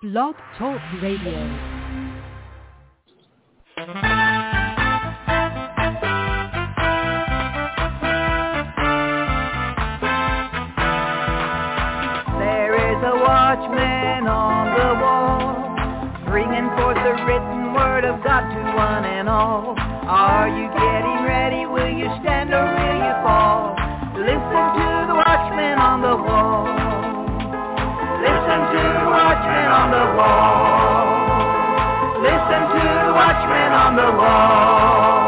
Blog Talk Radio. There is a watchman on the wall, bringing forth the written word of God to one and all. Are you getting ready? Will you stand or will you fall? Listen to the watchman on the wall. Watchman on the wall. Listen to the watchman on the wall.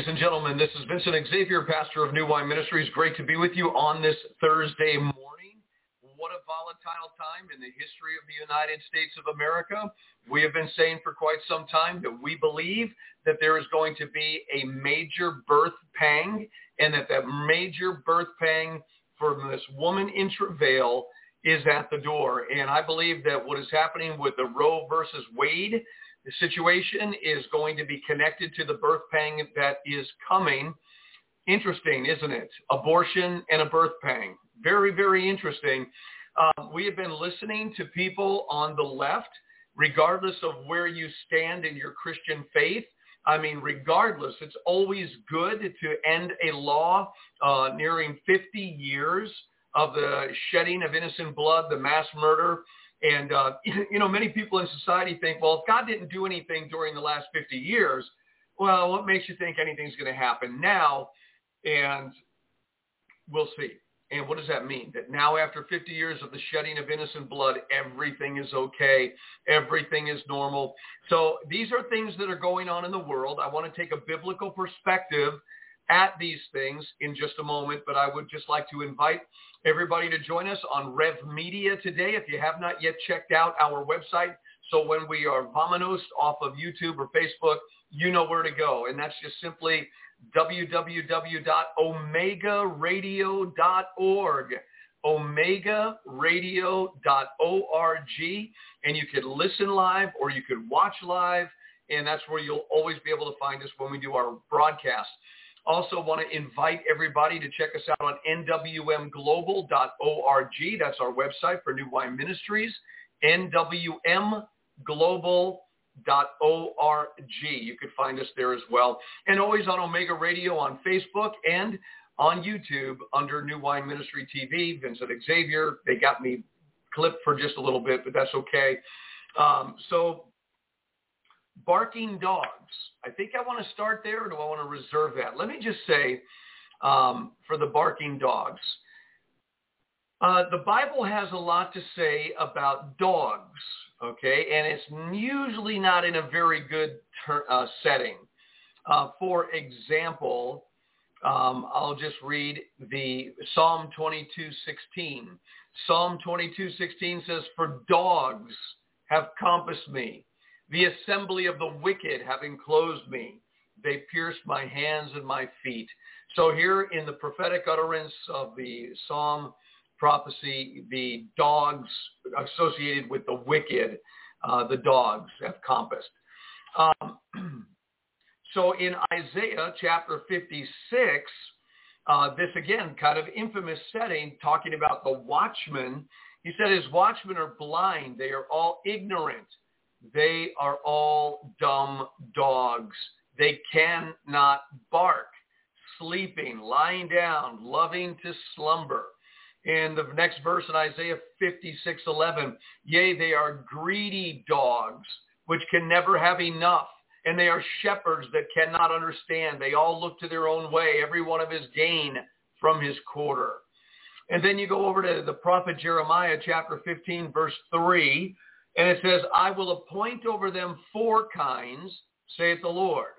Ladies and gentlemen. This is Vincent Xavier, pastor of New Wine Ministries. Great to be with you on this Thursday morning. What a volatile time in the history of the United States of America. We have been saying for quite some time that we believe that there is going to be a major birth pang and that that major birth pang for this woman in travail is at the door. And I believe that what is happening with the Roe versus Wade the situation is going to be connected to the birth pang that is coming. Interesting, isn't it? Abortion and a birth pang. Very, very interesting. Uh, we have been listening to people on the left, regardless of where you stand in your Christian faith. I mean, regardless, it's always good to end a law uh, nearing 50 years of the shedding of innocent blood, the mass murder, and, uh, you know, many people in society think, well, if God didn't do anything during the last 50 years, well, what makes you think anything's going to happen now? And we'll see. And what does that mean? That now after 50 years of the shedding of innocent blood, everything is okay. Everything is normal. So these are things that are going on in the world. I want to take a biblical perspective at these things in just a moment, but I would just like to invite everybody to join us on Rev Media today. If you have not yet checked out our website, so when we are vominos off of YouTube or Facebook, you know where to go. And that's just simply www.omegaradio.org omegaradio.org and you could listen live or you could watch live and that's where you'll always be able to find us when we do our broadcast. Also want to invite everybody to check us out on nwmglobal.org. That's our website for New Wine Ministries, nwmglobal.org. You could find us there as well. And always on Omega Radio on Facebook and on YouTube under New Wine Ministry TV, Vincent Xavier. They got me clipped for just a little bit, but that's okay. Um, so barking dogs. I think I want to start there, or do I want to reserve that? Let me just say, um, for the barking dogs, Uh, the Bible has a lot to say about dogs, okay, and it's usually not in a very good ter- uh, setting. Uh, for example, um, I'll just read the Psalm 22:16. Psalm 22:16 says, "For dogs have compassed me; the assembly of the wicked have enclosed me. They pierced my hands and my feet." So here in the prophetic utterance of the Psalm prophecy, the dogs associated with the wicked, uh, the dogs have compassed. Um, so in Isaiah chapter 56, uh, this again kind of infamous setting talking about the watchmen, he said his watchmen are blind. They are all ignorant. They are all dumb dogs. They cannot bark, sleeping, lying down, loving to slumber And the next verse in Isaiah 56, 11, yea, they are greedy dogs, which can never have enough. And they are shepherds that cannot understand. They all look to their own way, every one of his gain from his quarter. And then you go over to the prophet Jeremiah chapter 15, verse 3, and it says, I will appoint over them four kinds, saith the Lord,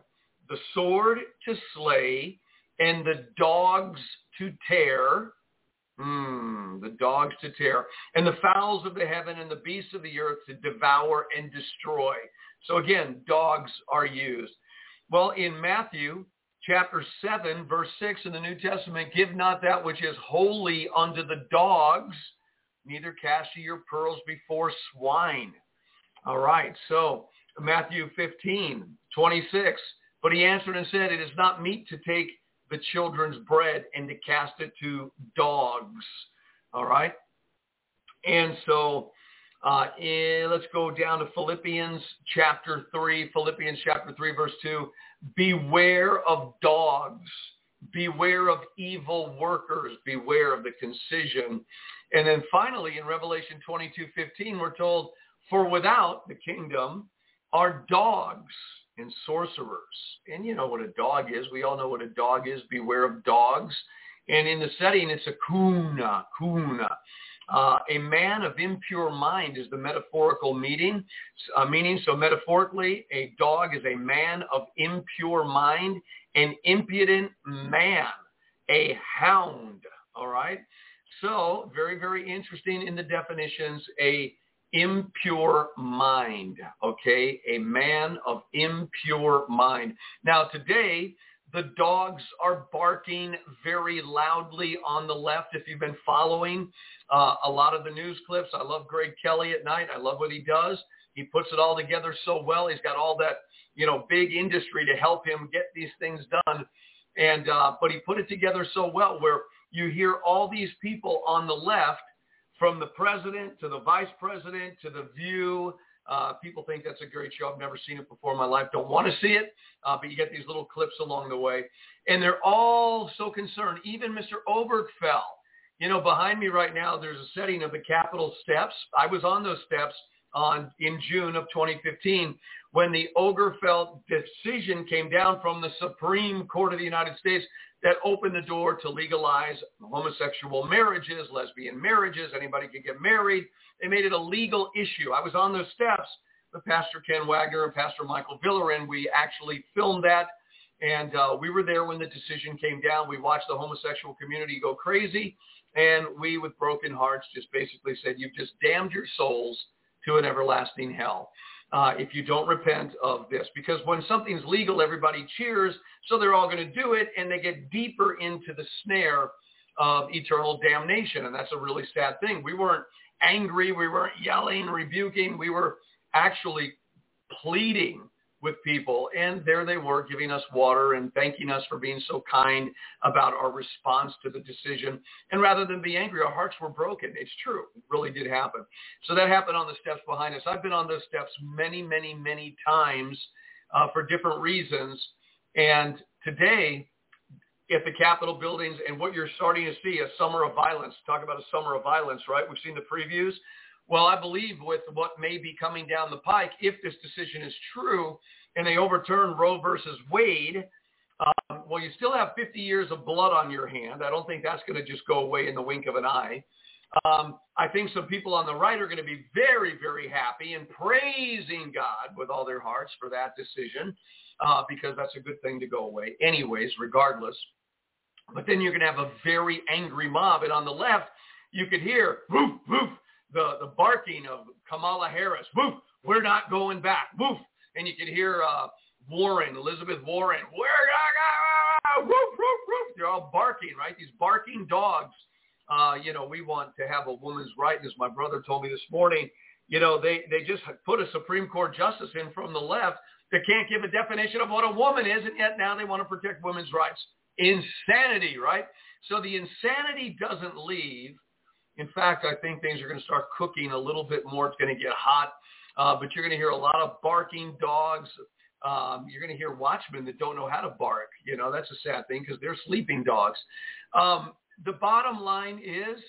the sword to slay, and the dogs to tear, Mm, the dogs to tear, and the fowls of the heaven and the beasts of the earth to devour and destroy. So again, dogs are used. Well, in Matthew chapter 7, verse 6 in the New Testament, give not that which is holy unto the dogs, neither cast ye your pearls before swine. All right, so Matthew 15, 26. But he answered and said, It is not meet to take the children's bread and to cast it to dogs. All right. And so uh, in, let's go down to Philippians chapter 3, Philippians chapter 3, verse 2. Beware of dogs. Beware of evil workers. Beware of the concision. And then finally in Revelation 22, 15, we're told, for without the kingdom are dogs and sorcerers. And you know what a dog is. We all know what a dog is. Beware of dogs. And in the setting, it's a kuna, kuna. Uh, a man of impure mind is the metaphorical meaning, uh, meaning. So metaphorically, a dog is a man of impure mind, an impudent man, a hound. All right. So very, very interesting in the definitions. A impure mind, okay? A man of impure mind. Now today, the dogs are barking very loudly on the left. If you've been following uh, a lot of the news clips, I love Greg Kelly at night. I love what he does. He puts it all together so well. He's got all that, you know, big industry to help him get these things done. And, uh, but he put it together so well where you hear all these people on the left from the president to the vice president to the view. Uh, people think that's a great show. I've never seen it before in my life. Don't want to see it, uh, but you get these little clips along the way. And they're all so concerned. Even Mr. Obergefell. You know, behind me right now, there's a setting of the Capitol steps. I was on those steps on in June of 2015 when the Obergefell decision came down from the Supreme Court of the United States that opened the door to legalize homosexual marriages, lesbian marriages. Anybody could get married. They made it a legal issue. I was on those steps with Pastor Ken Wagner and Pastor Michael Villerin. We actually filmed that. And uh, we were there when the decision came down. We watched the homosexual community go crazy. And we, with broken hearts, just basically said, you've just damned your souls to an everlasting hell uh, if you don't repent of this. Because when something's legal, everybody cheers, so they're all going to do it, and they get deeper into the snare of eternal damnation. And that's a really sad thing. We weren't angry. We weren't yelling, rebuking. We were actually pleading with people. And there they were giving us water and thanking us for being so kind about our response to the decision. And rather than be angry, our hearts were broken. It's true. It really did happen. So that happened on the steps behind us. I've been on those steps many, many, many times uh, for different reasons. And today, at the Capitol buildings and what you're starting to see, a summer of violence. Talk about a summer of violence, right? We've seen the previews. Well, I believe with what may be coming down the pike, if this decision is true and they overturn Roe versus Wade, um, well, you still have 50 years of blood on your hand. I don't think that's going to just go away in the wink of an eye. Um, I think some people on the right are going to be very, very happy and praising God with all their hearts for that decision uh, because that's a good thing to go away anyways, regardless. But then you're going to have a very angry mob. And on the left, you could hear, woof, woof, the, the barking of Kamala Harris. Woof, we're not going back. Woof. And you could hear uh, Warren, Elizabeth Warren, we're not going woof, woof, woof. They're all barking, right? These barking dogs. Uh, you know, we want to have a woman's right, as my brother told me this morning. You know, they, they just put a Supreme Court justice in from the left that can't give a definition of what a woman is, and yet now they want to protect women's rights. Insanity, right? So the insanity doesn't leave. In fact, I think things are going to start cooking a little bit more. It's going to get hot, uh, but you're going to hear a lot of barking dogs. Um, you're going to hear watchmen that don't know how to bark. You know, that's a sad thing because they're sleeping dogs. Um, the bottom line is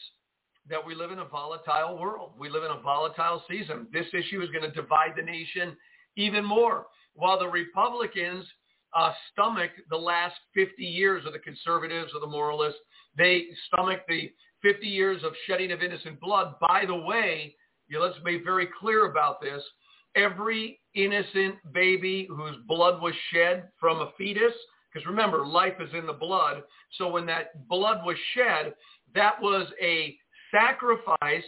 that we live in a volatile world. We live in a volatile season. This issue is going to divide the nation even more. While the Republicans uh, stomach the last 50 years of the conservatives or the moralists, they stomach the 50 years of shedding of innocent blood. By the way, you know, let's be very clear about this. Every innocent baby whose blood was shed from a fetus, because remember, life is in the blood. So when that blood was shed, that was a sacrifice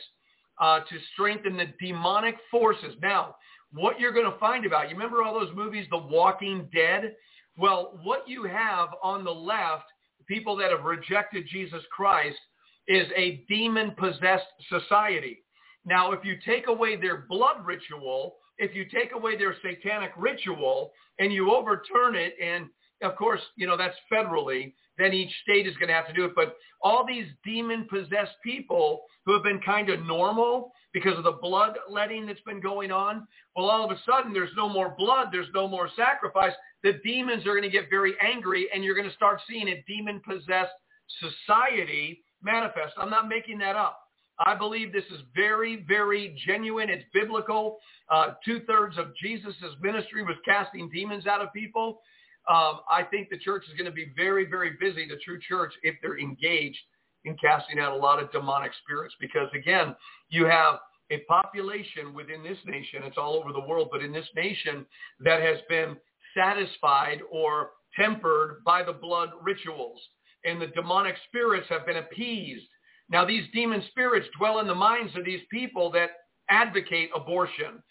uh, to strengthen the demonic forces. Now, what you're going to find about, you remember all those movies, The Walking Dead? Well, what you have on the left, people that have rejected Jesus Christ, is a demon-possessed society. Now, if you take away their blood ritual, if you take away their satanic ritual and you overturn it, and of course, you know, that's federally, then each state is going to have to do it. But all these demon-possessed people who have been kind of normal because of the bloodletting that's been going on, well, all of a sudden there's no more blood, there's no more sacrifice. The demons are going to get very angry, and you're going to start seeing a demon-possessed society manifest. I'm not making that up. I believe this is very, very genuine. It's biblical. Uh, two-thirds of Jesus' ministry was casting demons out of people. Um, I think the church is going to be very, very busy, the true church, if they're engaged in casting out a lot of demonic spirits. Because again, you have a population within this nation, it's all over the world, but in this nation that has been satisfied or tempered by the blood rituals and the demonic spirits have been appeased. Now these demon spirits dwell in the minds of these people that advocate abortion.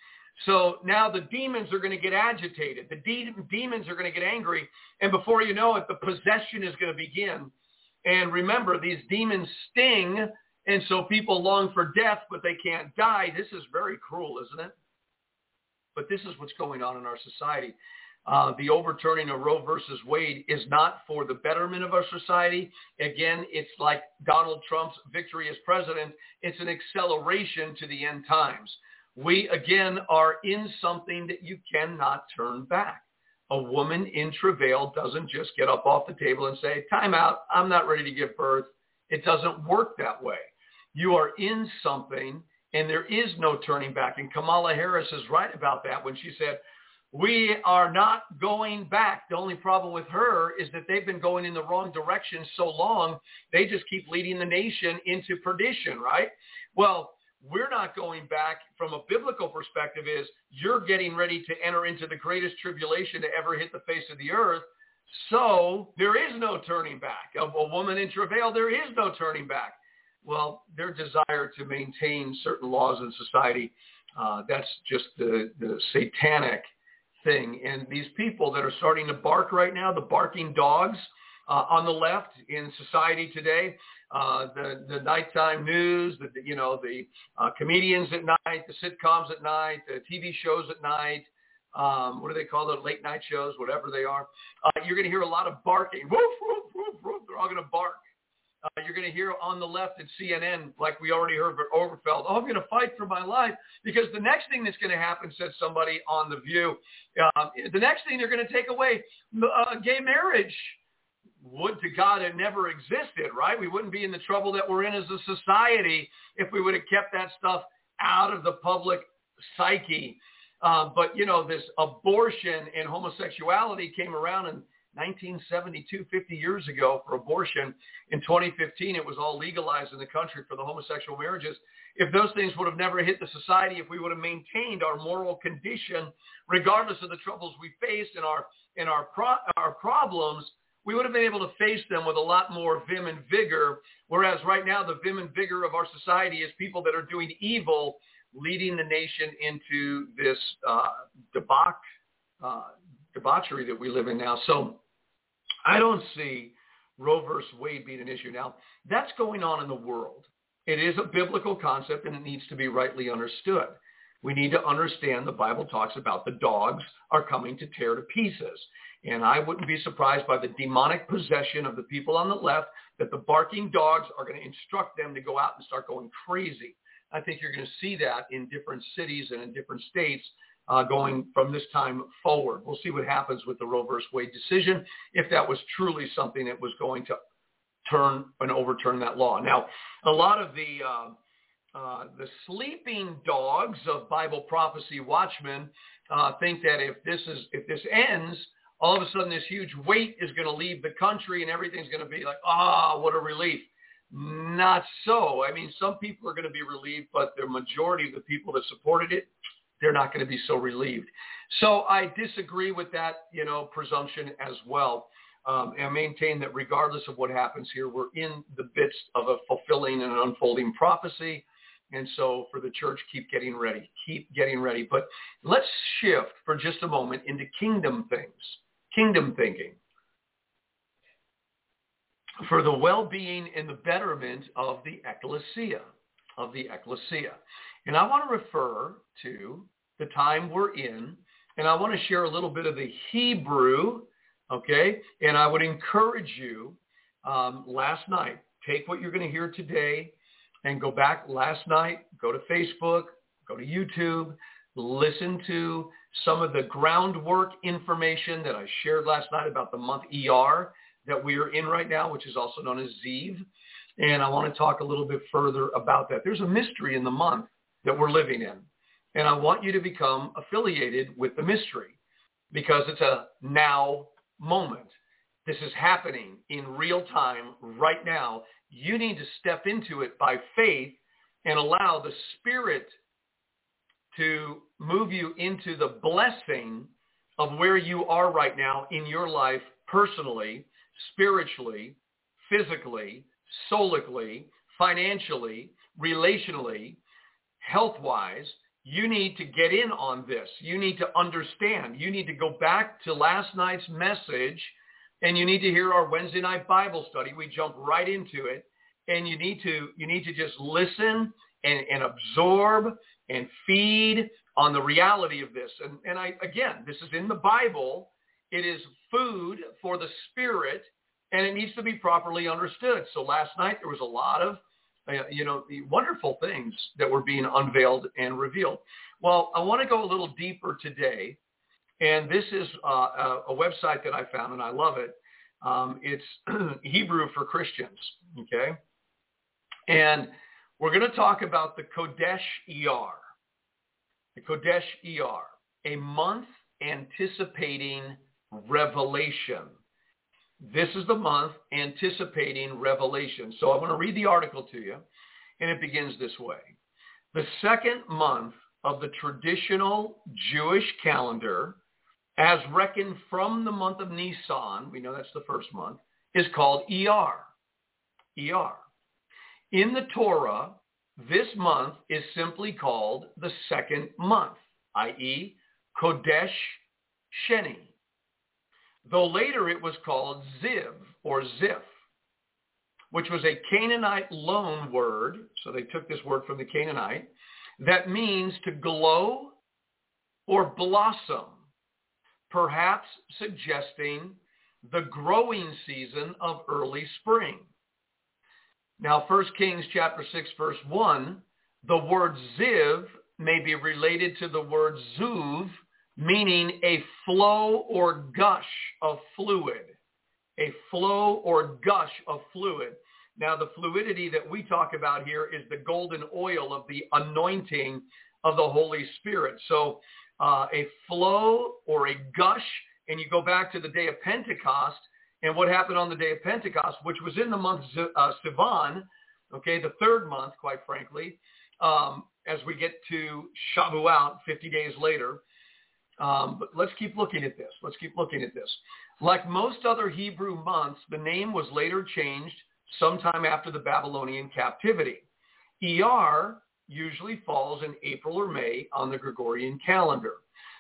So now the demons are going to get agitated. The de- demons are going to get angry. And before you know it, the possession is going to begin. And remember, these demons sting. And so people long for death, but they can't die. This is very cruel, isn't it? But this is what's going on in our society uh, the overturning of Roe versus Wade is not for the betterment of our society. Again, it's like Donald Trump's victory as president. It's an acceleration to the end times. We, again, are in something that you cannot turn back. A woman in travail doesn't just get up off the table and say, time out, I'm not ready to give birth. It doesn't work that way. You are in something and there is no turning back. And Kamala Harris is right about that when she said, we are not going back. The only problem with her is that they've been going in the wrong direction so long, they just keep leading the nation into perdition, right? Well, we're not going back from a biblical perspective is you're getting ready to enter into the greatest tribulation to ever hit the face of the earth. So there is no turning back. Of a woman in travail, there is no turning back. Well, their desire to maintain certain laws in society, uh, that's just the, the satanic thing. And these people that are starting to bark right now, the barking dogs uh, on the left in society today, uh, the the nighttime news, the you know the uh, comedians at night, the sitcoms at night, the TV shows at night. Um, what do they call those late night shows? Whatever they are, uh, you're going to hear a lot of barking. Woof woof woof woof. They're all going to bark. Uh, you're going to hear on the left at CNN, like we already heard for Obergefell, oh, I'm going to fight for my life because the next thing that's going to happen, said somebody on The View, uh, the next thing they're going to take away uh, gay marriage. Would to God it never existed, right? We wouldn't be in the trouble that we're in as a society if we would have kept that stuff out of the public psyche. Uh, but, you know, this abortion and homosexuality came around and 1972, 50 years ago for abortion. In 2015, it was all legalized in the country for the homosexual marriages. If those things would have never hit the society, if we would have maintained our moral condition, regardless of the troubles we faced and our, and our, pro- our problems, we would have been able to face them with a lot more vim and vigor. Whereas right now, the vim and vigor of our society is people that are doing evil, leading the nation into this uh, debauch, uh, debauchery that we live in now. So I don't see Roe versus Wade being an issue. Now, that's going on in the world. It is a biblical concept and it needs to be rightly understood. We need to understand the Bible talks about the dogs are coming to tear to pieces. And I wouldn't be surprised by the demonic possession of the people on the left that the barking dogs are going to instruct them to go out and start going crazy. I think you're going to see that in different cities and in different states uh, going from this time forward. We'll see what happens with the Roe versus Wade decision if that was truly something that was going to turn and overturn that law. Now, a lot of the uh, uh, the sleeping dogs of Bible prophecy watchmen uh, think that if this is if this ends, all of a sudden this huge weight is going to leave the country and everything's going to be like, ah, what a relief. Not so. I mean, some people are going to be relieved, but the majority of the people that supported it they're not going to be so relieved. So I disagree with that, you know, presumption as well. Um, and maintain that regardless of what happens here, we're in the midst of a fulfilling and an unfolding prophecy. And so for the church, keep getting ready. Keep getting ready. But let's shift for just a moment into kingdom things, kingdom thinking for the well-being and the betterment of the ecclesia, of the ecclesia. And I want to refer to the time we're in. And I want to share a little bit of the Hebrew, okay? And I would encourage you um, last night, take what you're going to hear today and go back last night, go to Facebook, go to YouTube, listen to some of the groundwork information that I shared last night about the month ER that we are in right now, which is also known as Ziv. And I want to talk a little bit further about that. There's a mystery in the month that we're living in. And I want you to become affiliated with the mystery because it's a now moment. This is happening in real time right now. You need to step into it by faith and allow the Spirit to move you into the blessing of where you are right now in your life personally, spiritually, physically, solically, financially, relationally, health-wise, you need to get in on this. You need to understand. You need to go back to last night's message and you need to hear our Wednesday night Bible study. We jump right into it and you need to you need to just listen and, and absorb and feed on the reality of this. And, and I again, this is in the Bible. It is food for the spirit and it needs to be properly understood. So last night there was a lot of you know, the wonderful things that were being unveiled and revealed. Well, I want to go a little deeper today, and this is uh, a, website that I found, and I love it. Um, it's Hebrew for Christians, okay? And we're going to talk about the Kodesh ER, the Kodesh ER, a month anticipating revelation. This is the month anticipating revelation. So I'm going to read the article to you, and it begins this way. The second month of the traditional Jewish calendar, as reckoned from the month of Nisan, we know that's the first month, is called ER. ER. In the Torah, this month is simply called the second month, i.e. Chodesh Sheni though later it was called Ziv or Ziph, which was a Canaanite loan word. So they took this word from the Canaanite that means to glow or blossom, perhaps suggesting the growing season of early spring. Now, 1 Kings chapter 6, verse 1, the word ziv may be related to the word zuv, meaning a flow or gush of fluid. A flow or gush of fluid. Now, the fluidity that we talk about here is the golden oil of the anointing of the Holy Spirit. So uh, a flow or a gush and you go back to the day of Pentecost and what happened on the day of Pentecost, which was in the month uh, Sivan, okay, the third month, quite frankly, um, as we get to Shavuot 50 days later. Um, but let's keep looking at this. Let's keep looking at this. Like most other Hebrew months, the name was later changed sometime after the Babylonian captivity. ER usually falls in April or May on the Gregorian calendar.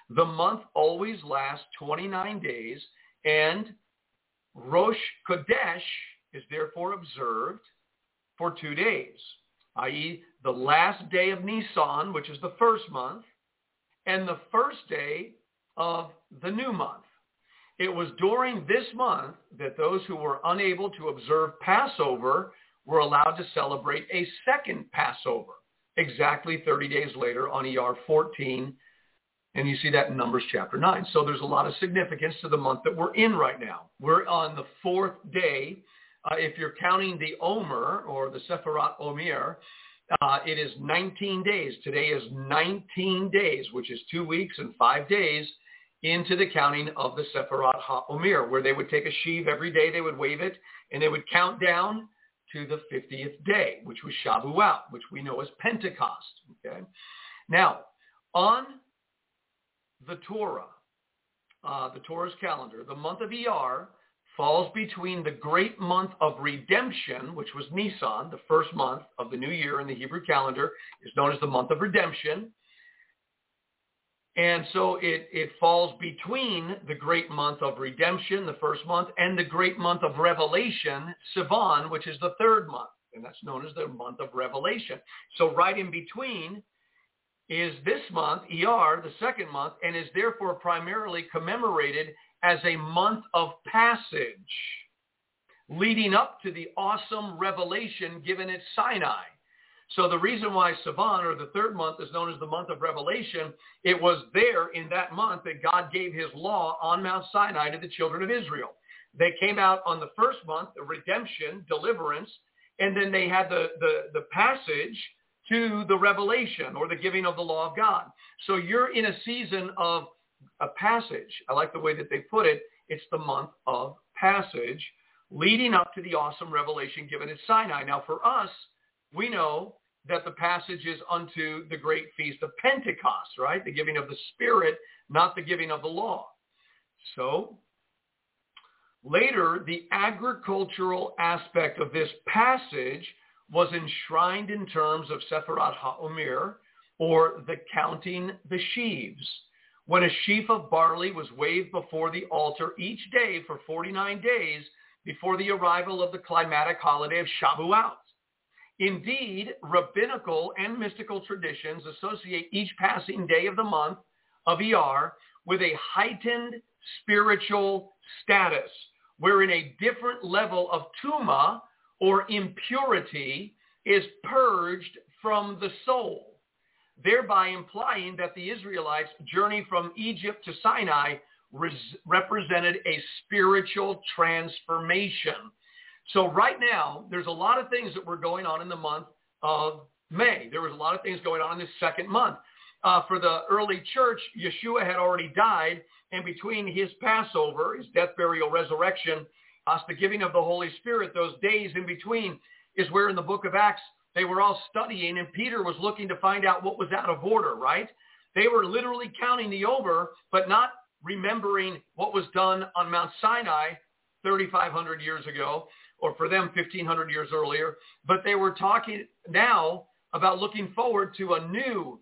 The month always lasts 29 days, and Rosh Chodesh is therefore observed for two days, i.e. the last day of Nisan, which is the first month, and the first day of the new month. It was during this month that those who were unable to observe Passover were allowed to celebrate a second Passover, exactly 30 days later on ER 14. And you see that in Numbers chapter 9. So there's a lot of significance to the month that we're in right now. We're on the fourth day. Uh, if you're counting the Omer or the Sefirat Omer, uh, it is 19 days. Today is 19 days, which is two weeks and five days into the counting of the Sefirat HaOmer, where they would take a sheaf every day, they would wave it, and they would count down to the 50th day, which was Shavuot, which we know as Pentecost. Okay. Now, on the Torah, uh, the Torah's calendar, the month of Iyar falls between the great month of redemption, which was Nisan, the first month of the new year in the Hebrew calendar, is known as the month of redemption. And so it, it falls between the great month of redemption, the first month, and the great month of revelation, Sivan, which is the third month. And that's known as the month of revelation. So right in between is this month, Iyar, the second month, and is therefore primarily commemorated as a month of passage leading up to the awesome revelation given at Sinai. So the reason why Sivan, or the third month, is known as the month of Revelation, it was there in that month that God gave his law on Mount Sinai to the children of Israel. They came out on the first month, the redemption, deliverance, and then they had the, the, the passage to the revelation or the giving of the law of God. So you're in a season of a passage. I like the way that they put it. It's the month of passage leading up to the awesome revelation given at Sinai. Now for us, we know that the passage is unto the great feast of Pentecost, right? The giving of the Spirit, not the giving of the law. So later, the agricultural aspect of this passage was enshrined in terms of Sefirat HaOmer, or the counting the sheaves. When a sheaf of barley was waved before the altar each day for 49 days before the arrival of the climatic holiday of Shavuot. Indeed, rabbinical and mystical traditions associate each passing day of the month of Iyar with a heightened spiritual status, wherein a different level of tuma or impurity is purged from the soul, thereby implying that the Israelites' journey from Egypt to Sinai res- represented a spiritual transformation so right now, there's a lot of things that were going on in the month of May. There was a lot of things going on in this second month. Uh, for the early church, Yeshua had already died, and between his Passover, his death, burial, resurrection, us the giving of the Holy Spirit, those days in between is where in the book of Acts they were all studying, and Peter was looking to find out what was out of order, right? They were literally counting the Omer, but not remembering what was done on Mount Sinai 3,500 years ago or for them 1500 years earlier, but they were talking now about looking forward to a new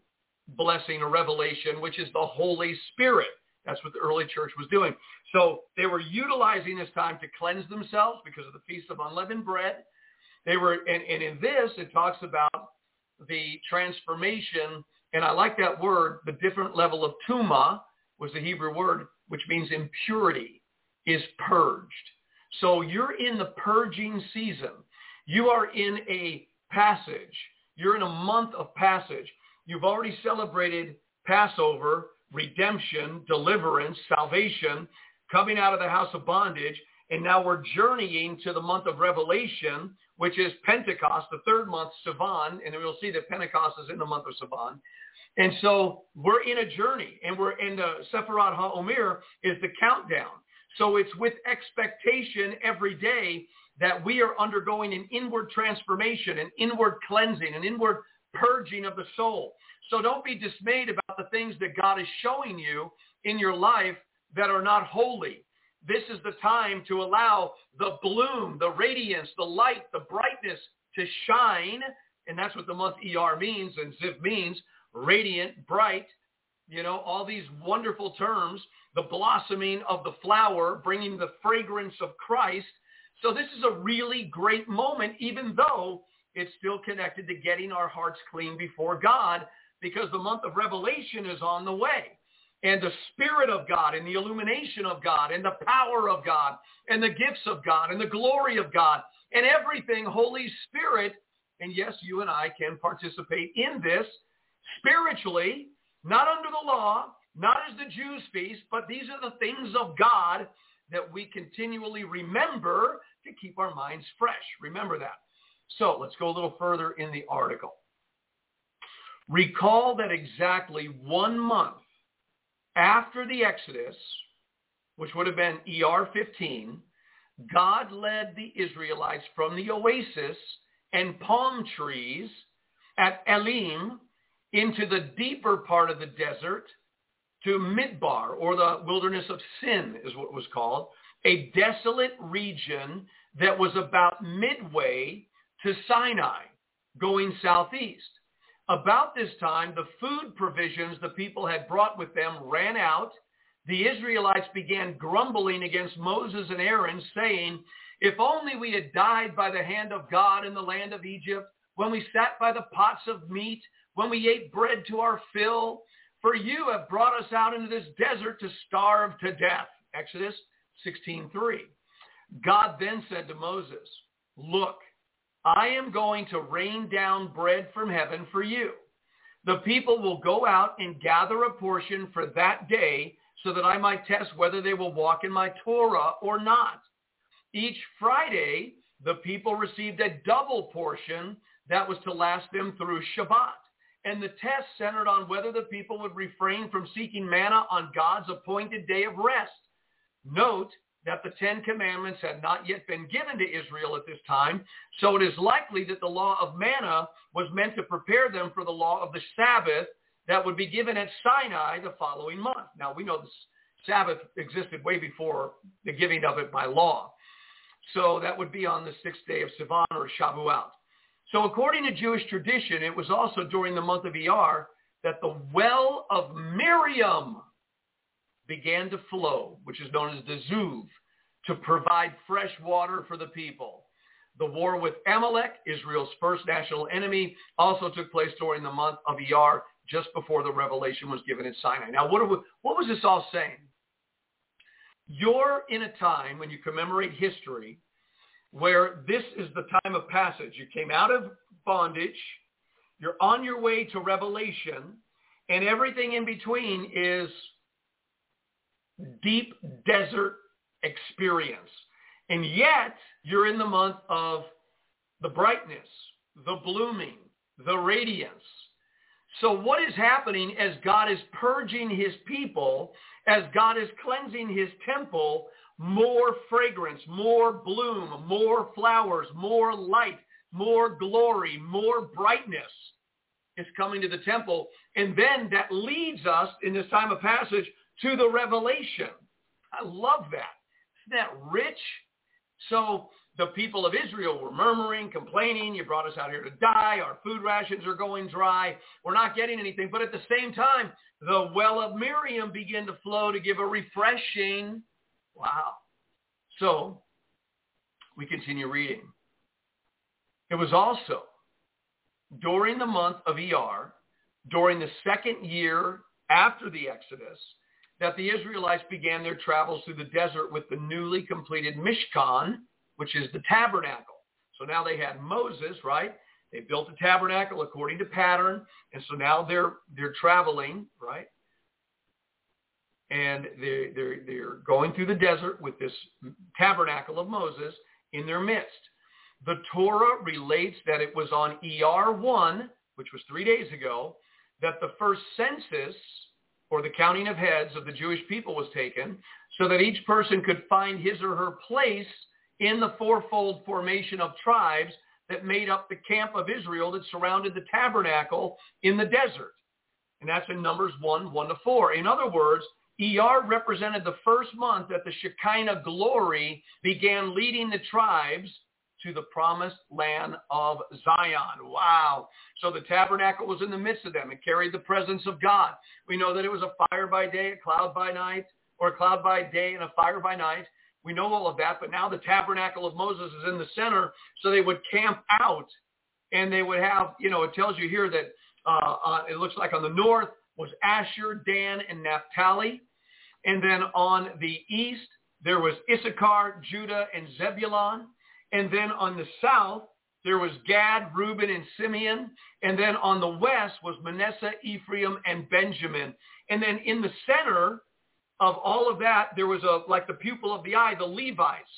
blessing or revelation, which is the Holy Spirit. That's what the early church was doing. So they were utilizing this time to cleanse themselves because of the Feast of Unleavened Bread. They were, and, and in this, it talks about the transformation, and I like that word, the different level of tuma was the Hebrew word, which means impurity is purged. So you're in the purging season. You are in a passage. You're in a month of passage. You've already celebrated Passover, redemption, deliverance, salvation, coming out of the house of bondage, And now we're journeying to the month of Revelation, which is Pentecost, the third month, Sivan, and we'll see that Pentecost is in the month of Sivan. And so we're in a journey, and we're in the Sefirat HaOmer is the countdown. So it's with expectation every day that we are undergoing an inward transformation, an inward cleansing, an inward purging of the soul. So don't be dismayed about the things that God is showing you in your life that are not holy. This is the time to allow the bloom, the radiance, the light, the brightness to shine. And that's what the month ER means and Ziv means, radiant, bright, you know, all these wonderful terms, the blossoming of the flower, bringing the fragrance of Christ. So this is a really great moment, even though it's still connected to getting our hearts clean before God because the month of Revelation is on the way. And the Spirit of God and the illumination of God and the power of God and the gifts of God and the glory of God and everything, Holy Spirit. And yes, you and I can participate in this spiritually, not under the law, not as the Jews' feast, but these are the things of God that we continually remember to keep our minds fresh. Remember that. So let's go a little further in the article. Recall that exactly one month after the Exodus, which would have been ER 15, God led the Israelites from the oasis and palm trees at Elim into the deeper part of the desert to Midbar, or the wilderness of sin is what was called, a desolate region that was about midway to Sinai, going southeast. About this time, the food provisions the people had brought with them ran out. The Israelites began grumbling against Moses and Aaron, saying, if only we had died by the hand of God in the land of Egypt, when we sat by the pots of meat, when we ate bread to our fill. For you have brought us out into this desert to starve to death. Exodus 16.3. God then said to Moses, Look, I am going to rain down bread from heaven for you. The people will go out and gather a portion for that day so that I might test whether they will walk in my Torah or not. Each Friday, the people received a double portion that was to last them through Shabbat. And the test centered on whether the people would refrain from seeking manna on God's appointed day of rest. Note that the Ten Commandments had not yet been given to Israel at this time, so it is likely that the law of manna was meant to prepare them for the law of the Sabbath that would be given at Sinai the following month. Now, we know the Sabbath existed way before the giving of it by law. So that would be on the sixth day of Sivan or Shavuot. So according to Jewish tradition, it was also during the month of Iyar that the well of Miriam began to flow, which is known as the Zuv, to provide fresh water for the people. The war with Amalek, Israel's first national enemy, also took place during the month of Iyar, just before the revelation was given in Sinai. Now, what, we, what was this all saying? You're in a time when you commemorate history where this is the time of passage. You came out of bondage. You're on your way to revelation. And everything in between is deep desert experience. And yet, you're in the month of the brightness, the blooming, the radiance. So what is happening as God is purging his people, as God is cleansing his temple, more fragrance, more bloom, more flowers, more light, more glory, more brightness is coming to the temple. And then that leads us in this time of passage to the revelation. I love that. Isn't that rich? So the people of Israel were murmuring, complaining, you brought us out here to die, our food rations are going dry, we're not getting anything. But at the same time, the well of Miriam began to flow to give a refreshing, wow. So we continue reading. It was also during the month of Iyar, during the second year after the Exodus, that the Israelites began their travels through the desert with the newly completed Mishkan, which is the tabernacle. So now they had Moses, right? They built a tabernacle according to pattern, and so now they're they're traveling, right? and they're, they're, they're going through the desert with this tabernacle of Moses in their midst. The Torah relates that it was on ER 1, which was three days ago, that the first census or the counting of heads of the Jewish people was taken so that each person could find his or her place in the fourfold formation of tribes that made up the camp of Israel that surrounded the tabernacle in the desert. And that's in Numbers 1, 1 to 4. In other words, ER represented the first month that the Shekinah glory began leading the tribes to the promised land of Zion. Wow. So the tabernacle was in the midst of them. It carried the presence of God. We know that it was a fire by day, a cloud by night, or a cloud by day and a fire by night. We know all of that, but now the tabernacle of Moses is in the center, so they would camp out, and they would have, you know, it tells you here that uh, uh, it looks like on the north was Asher, Dan, and Naphtali. And then on the east, there was Issachar, Judah, and Zebulon. And then on the south, there was Gad, Reuben, and Simeon. And then on the west was Manasseh, Ephraim, and Benjamin. And then in the center of all of that, there was a like the pupil of the eye, the Levites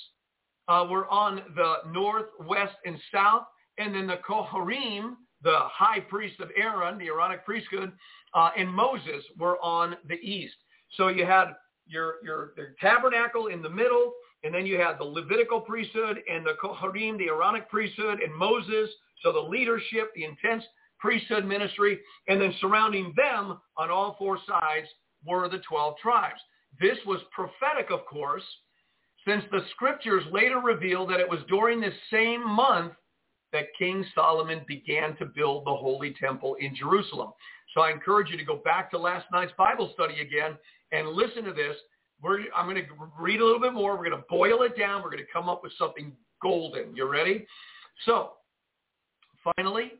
uh, were on the north, west, and south. And then the Kohanim, the high priest of Aaron, the Aaronic priesthood, uh, and Moses were on the east. So you had your, your, your tabernacle in the middle, and then you had the Levitical priesthood and the Kohanim, the Aaronic priesthood, and Moses. So the leadership, the intense priesthood ministry, and then surrounding them on all four sides were the 12 tribes. This was prophetic, of course, since the scriptures later reveal that it was during this same month that King Solomon began to build the Holy Temple in Jerusalem. So I encourage you to go back to last night's Bible study again and listen to this. We're, I'm going to read a little bit more. We're going to boil it down. We're going to come up with something golden. You ready? So finally,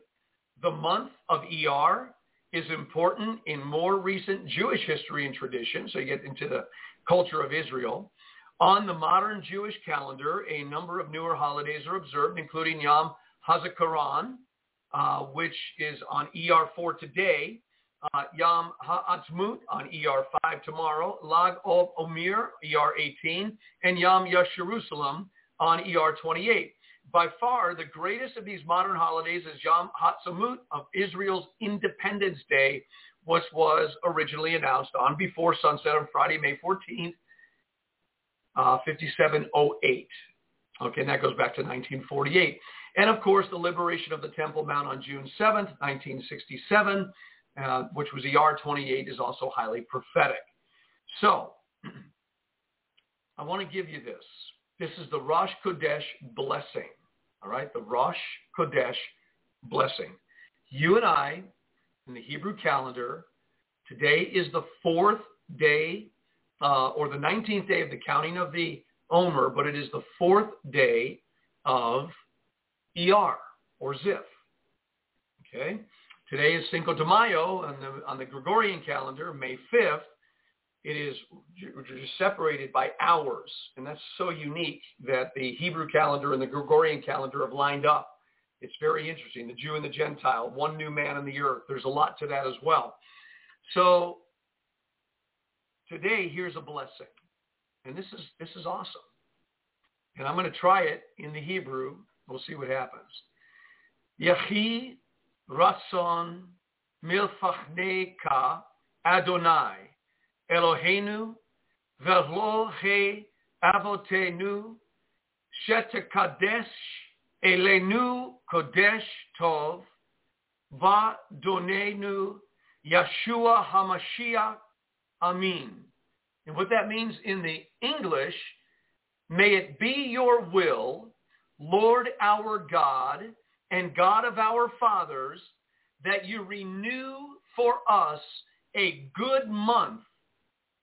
the month of ER is important in more recent Jewish history and tradition. So you get into the culture of Israel. On the modern Jewish calendar, a number of newer holidays are observed, including Yom Hazikaron, uh, which is on Iyar 4 today, uh, Yom Ha'atzmaut on Iyar 5 tomorrow, Lag of Omer, Iyar 18, and Yom Yerushalayim on Iyar 28. By far, the greatest of these modern holidays is Yom Ha'atzmaut of Israel's Independence Day, which was originally announced on before sunset on Friday, May 14th, uh, 5708. Okay, and that goes back to 1948. And of course, the liberation of the Temple Mount on June 7th, 1967, uh, which was ER 28, is also highly prophetic. So, I want to give you this. This is the Rosh Chodesh blessing. All right, the Rosh Chodesh blessing. You and I, in the Hebrew calendar, today is the fourth day uh, or the 19th day of the counting of the Omer, but it is the fourth day of ER or Zif. Okay? Today is Cinco de Mayo on the, on the Gregorian calendar, May 5th. It is separated by hours, and that's so unique that the Hebrew calendar and the Gregorian calendar have lined up. It's very interesting. The Jew and the Gentile, one new man on the earth. There's a lot to that as well. So today, here's a blessing, and this is this is awesome. And I'm going to try it in the Hebrew We'll see what happens. Yehi Ratzon Milfachneka Adonai Eloheinu Velo He Avotenu Shetekadesh Elenu Kodesh Tov Va Donenu Yeshua Hamashiach Amin. And what that means in the English, may it be your will Lord our God and God of our fathers, that you renew for us a good month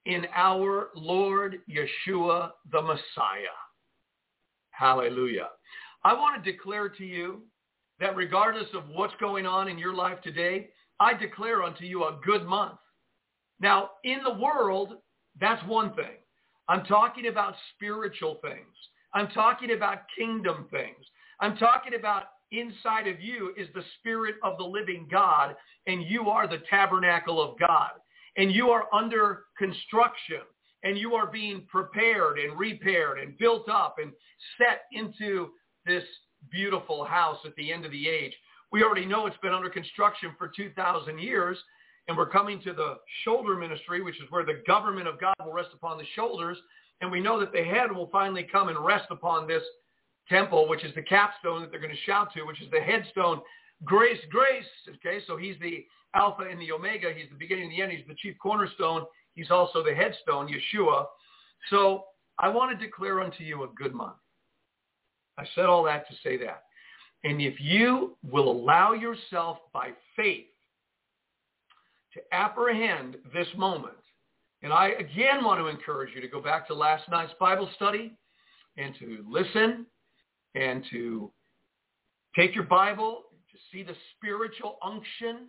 in our Lord Yeshua the Messiah. Hallelujah. I want to declare to you that regardless of what's going on in your life today, I declare unto you a good month. Now, in the world, that's one thing. I'm talking about spiritual things. I'm talking about kingdom things. I'm talking about inside of you is the spirit of the living God and you are the tabernacle of God. and you are under construction and you are being prepared and repaired and built up and set into this beautiful house at the end of the age. We already know it's been under construction for 2,000 years, and we're coming to the shoulder ministry, which is where the government of God will rest upon the shoulders. And we know that the head will finally come and rest upon this temple, which is the capstone that they're going to shout to, which is the headstone. Grace, grace. Okay, so he's the Alpha and the Omega. He's the beginning and the end. He's the chief cornerstone. He's also the headstone, Yeshua. So I want to declare unto you a good month. I said all that to say that. And if you will allow yourself by faith to apprehend this moment, and I again want to encourage you to go back to last night's Bible study and to listen and to take your Bible to see the spiritual unction,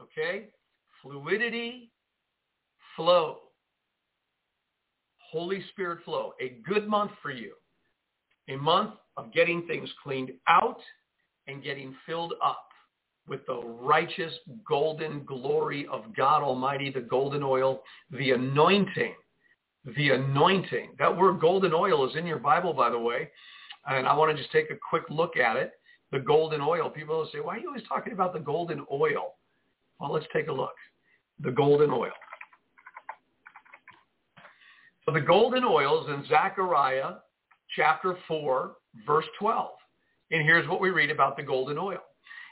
okay? Fluidity, flow. Holy Spirit flow. A good month for you. A month of getting things cleaned out and getting filled up with the righteous golden glory of God Almighty, the golden oil, the anointing, the anointing. That word golden oil is in your Bible, by the way. And I want to just take a quick look at it. The golden oil. People will say, why are you always talking about the golden oil? Well, let's take a look. The golden oil. So the golden oil is in Zechariah chapter 4, verse 12. And here's what we read about the golden oil.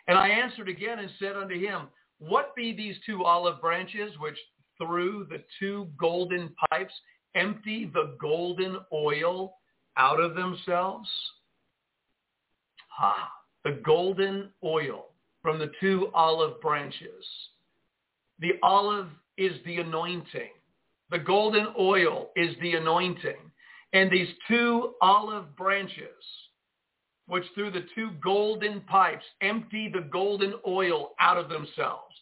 And I answered again and said unto him, What be these two olive branches which through the two golden pipes empty the golden oil out of themselves? Ah, the golden oil from the two olive branches. The olive is the anointing. The golden oil is the anointing. And these two olive branches which through the two golden pipes empty the golden oil out of themselves.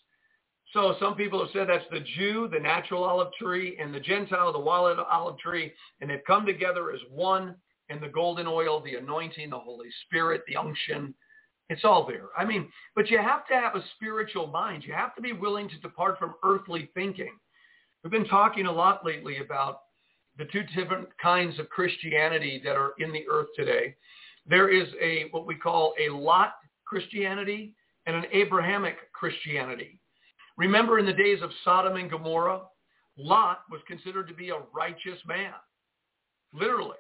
So some people have said that's the Jew, the natural olive tree, and the Gentile, the wild olive tree, and they've come together as one, and the golden oil, the anointing, the Holy Spirit, the unction, it's all there. I mean, but you have to have a spiritual mind. You have to be willing to depart from earthly thinking. We've been talking a lot lately about the two different kinds of Christianity that are in the earth today. There is a what we call a Lot Christianity and an Abrahamic Christianity. Remember in the days of Sodom and Gomorrah, Lot was considered to be a righteous man, literally.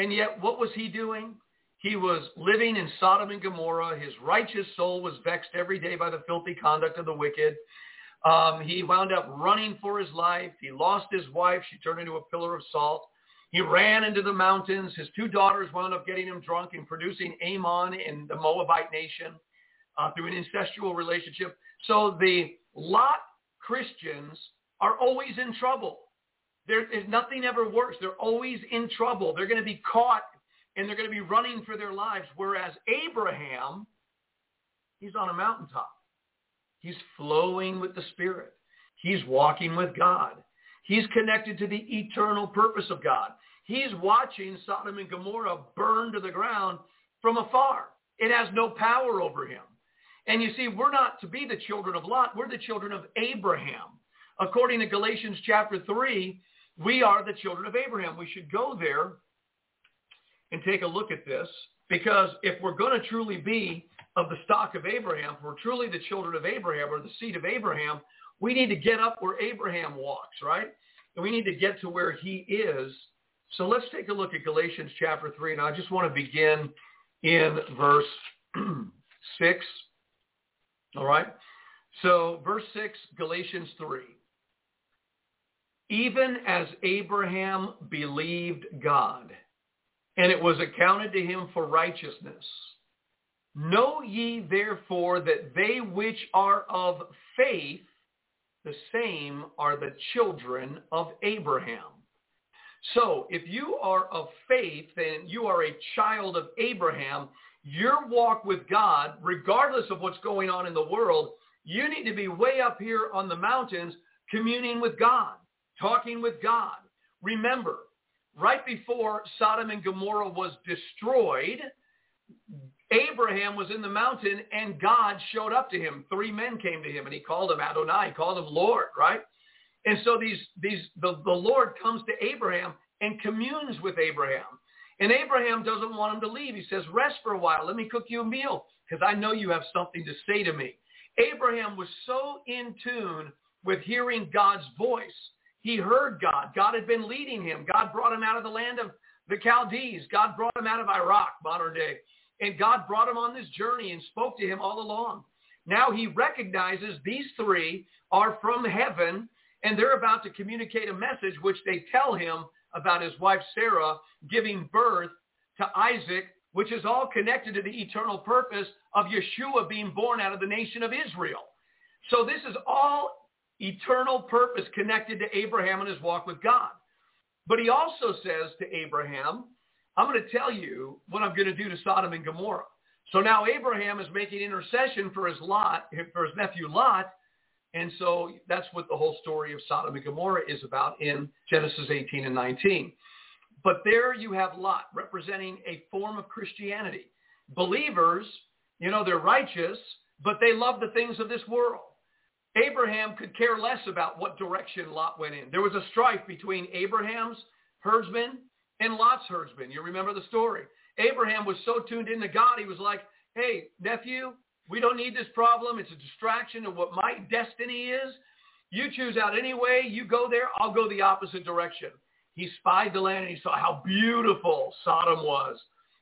And yet what was he doing? He was living in Sodom and Gomorrah. His righteous soul was vexed every day by the filthy conduct of the wicked. Um, he wound up running for his life. He lost his wife. She turned into a pillar of salt. He ran into the mountains. His two daughters wound up getting him drunk and producing Ammon in the Moabite nation uh, through an incestual relationship. So the Lot Christians are always in trouble. There, nothing ever works. They're always in trouble. They're going to be caught and they're going to be running for their lives. Whereas Abraham, he's on a mountaintop. He's flowing with the Spirit. He's walking with God. He's connected to the eternal purpose of God. He's watching Sodom and Gomorrah burn to the ground from afar. It has no power over him. And you see, we're not to be the children of Lot. We're the children of Abraham. According to Galatians chapter 3, we are the children of Abraham. We should go there and take a look at this because if we're going to truly be of the stock of Abraham, if we're truly the children of Abraham or the seed of Abraham, we need to get up where Abraham walks, right? And we need to get to where he is. So let's take a look at Galatians chapter 3. And I just want to begin in verse 6. All right? So verse 6, Galatians 3. Even as Abraham believed God, and it was accounted to him for righteousness. Know ye therefore that they which are of faith the same are the children of Abraham. So if you are of faith and you are a child of Abraham, your walk with God, regardless of what's going on in the world, you need to be way up here on the mountains communing with God, talking with God. Remember, right before Sodom and Gomorrah was destroyed, Abraham was in the mountain and God showed up to him. Three men came to him and he called him Adonai, he called him Lord, right? And so these, these, the, the Lord comes to Abraham and communes with Abraham. And Abraham doesn't want him to leave. He says, rest for a while. Let me cook you a meal because I know you have something to say to me. Abraham was so in tune with hearing God's voice. He heard God. God had been leading him. God brought him out of the land of the Chaldees. God brought him out of Iraq, modern day. And God brought him on this journey and spoke to him all along. Now he recognizes these three are from heaven and they're about to communicate a message which they tell him about his wife Sarah giving birth to Isaac, which is all connected to the eternal purpose of Yeshua being born out of the nation of Israel. So this is all eternal purpose connected to Abraham and his walk with God. But he also says to Abraham, I'm going to tell you what I'm going to do to Sodom and Gomorrah. So now Abraham is making intercession for his Lot, for his nephew Lot, and so that's what the whole story of Sodom and Gomorrah is about in Genesis 18 and 19. But there you have Lot representing a form of Christianity. Believers, you know, they're righteous, but they love the things of this world. Abraham could care less about what direction Lot went in. There was a strife between Abraham's herdsmen and Lot's herdsmen. You remember the story. Abraham was so tuned into God, he was like, hey, nephew, we don't need this problem. It's a distraction of what my destiny is. You choose out any way. You go there. I'll go the opposite direction. He spied the land and he saw how beautiful Sodom was.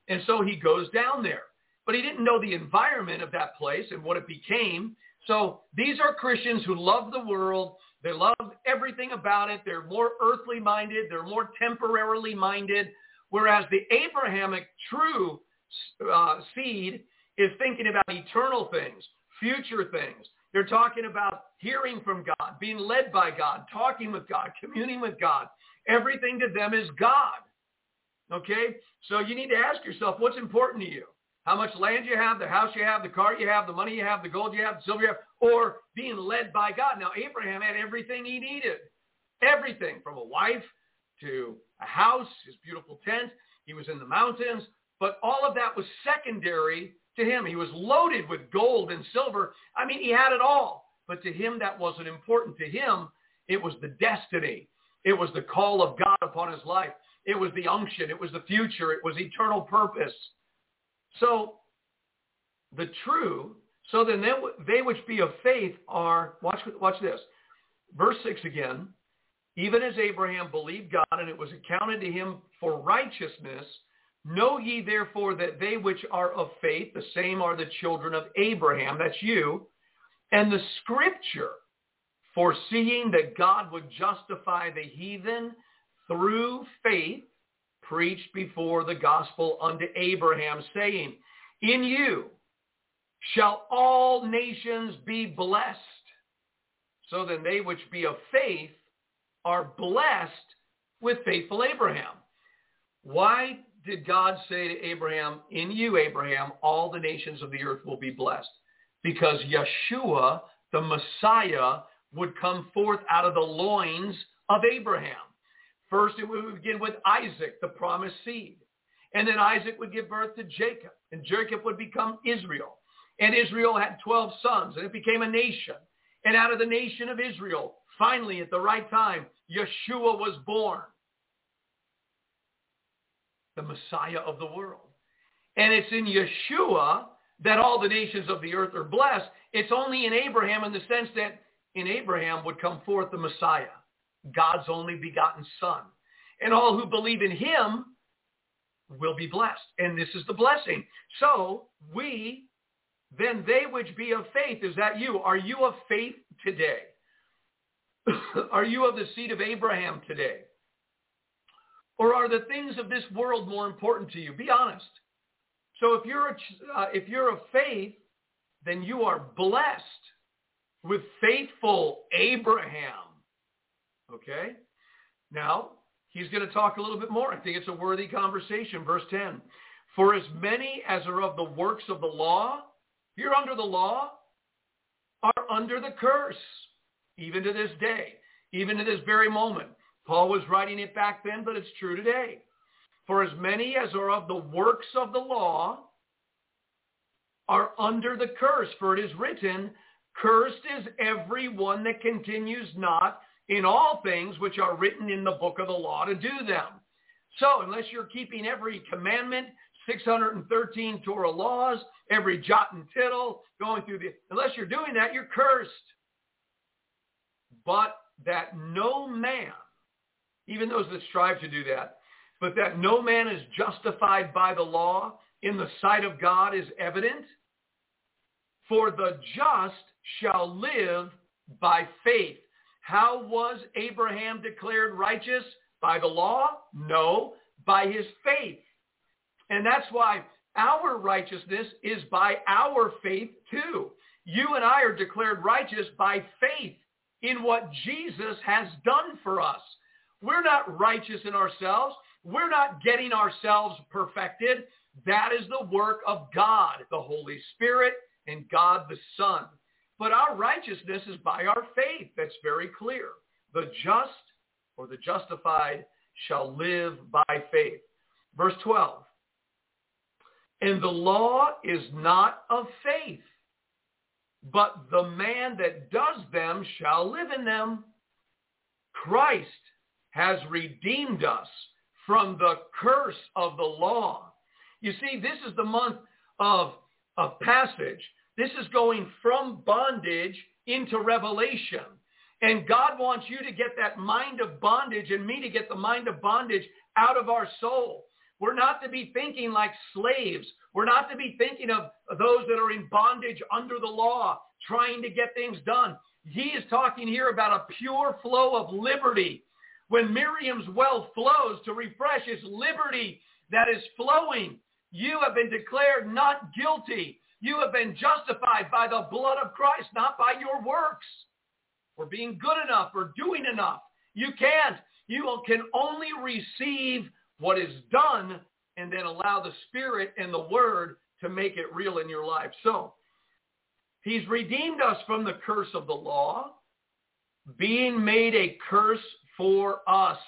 And so he goes down there. But he didn't know the environment of that place and what it became. So these are Christians who love the world. They love everything about it. They're more earthly minded. They're more temporarily minded. Whereas the Abrahamic true uh, seed is thinking about eternal things, future things. They're talking about hearing from God, being led by God, talking with God, communing with God. Everything to them is God. Okay? So you need to ask yourself, what's important to you? How much land you have, the house you have, the car you have, the money you have, the gold you have, the silver you have, or being led by God. Now, Abraham had everything he needed. Everything from a wife to a house, his beautiful tent. He was in the mountains. But all of that was secondary to him. He was loaded with gold and silver. I mean, he had it all. But to him, that wasn't important. To him, it was the destiny. It was the call of God upon his life. It was the unction. It was the future. It was eternal purpose. So the true, so then they, they which be of faith are, watch, watch this, verse 6 again, even as Abraham believed God and it was accounted to him for righteousness, know ye therefore that they which are of faith, the same are the children of Abraham, that's you, and the scripture, foreseeing that God would justify the heathen through faith, preached before the gospel unto Abraham, saying, In you shall all nations be blessed. So then they which be of faith are blessed with faithful Abraham. Why did God say to Abraham, in you, Abraham, all the nations of the earth will be blessed? Because Yeshua, the Messiah, would come forth out of the loins of Abraham. First, it would begin with Isaac, the promised seed. And then Isaac would give birth to Jacob, and Jacob would become Israel. And Israel had 12 sons, and it became a nation. And out of the nation of Israel, finally, at the right time, Yeshua was born, the Messiah of the world. And it's in Yeshua that all the nations of the earth are blessed. It's only in Abraham in the sense that in Abraham would come forth the Messiah. God's only begotten son. And all who believe in him will be blessed. And this is the blessing. So we, then they which be of faith, is that you? Are you of faith today? are you of the seed of Abraham today? Or are the things of this world more important to you? Be honest. So if you're a, uh, if you're of faith, then you are blessed with faithful Abraham. Okay? Now, he's going to talk a little bit more. I think it's a worthy conversation. Verse 10. For as many as are of the works of the law, you're under the law, are under the curse, even to this day, even to this very moment. Paul was writing it back then, but it's true today. For as many as are of the works of the law are under the curse, for it is written, Cursed is everyone that continues not in all things which are written in the book of the law to do them. So unless you're keeping every commandment, 613 Torah laws, every jot and tittle, going through the, unless you're doing that, you're cursed. But that no man, even those that strive to do that, but that no man is justified by the law in the sight of God is evident. For the just shall live by faith. How was Abraham declared righteous? By the law? No, by his faith. And that's why our righteousness is by our faith too. You and I are declared righteous by faith in what Jesus has done for us. We're not righteous in ourselves. We're not getting ourselves perfected. That is the work of God, the Holy Spirit, and God the Son. But our righteousness is by our faith. That's very clear. The just or the justified shall live by faith. Verse 12. And the law is not of faith, but the man that does them shall live in them. Christ has redeemed us from the curse of the law. You see, this is the month of, of passage. This is going from bondage into revelation. And God wants you to get that mind of bondage and me to get the mind of bondage out of our soul. We're not to be thinking like slaves. We're not to be thinking of those that are in bondage under the law, trying to get things done. He is talking here about a pure flow of liberty. When Miriam's well flows to refresh, it's liberty that is flowing. You have been declared not guilty. You have been justified by the blood of Christ, not by your works or being good enough or doing enough. You can't. You can only receive what is done and then allow the Spirit and the Word to make it real in your life. So he's redeemed us from the curse of the law, being made a curse for us.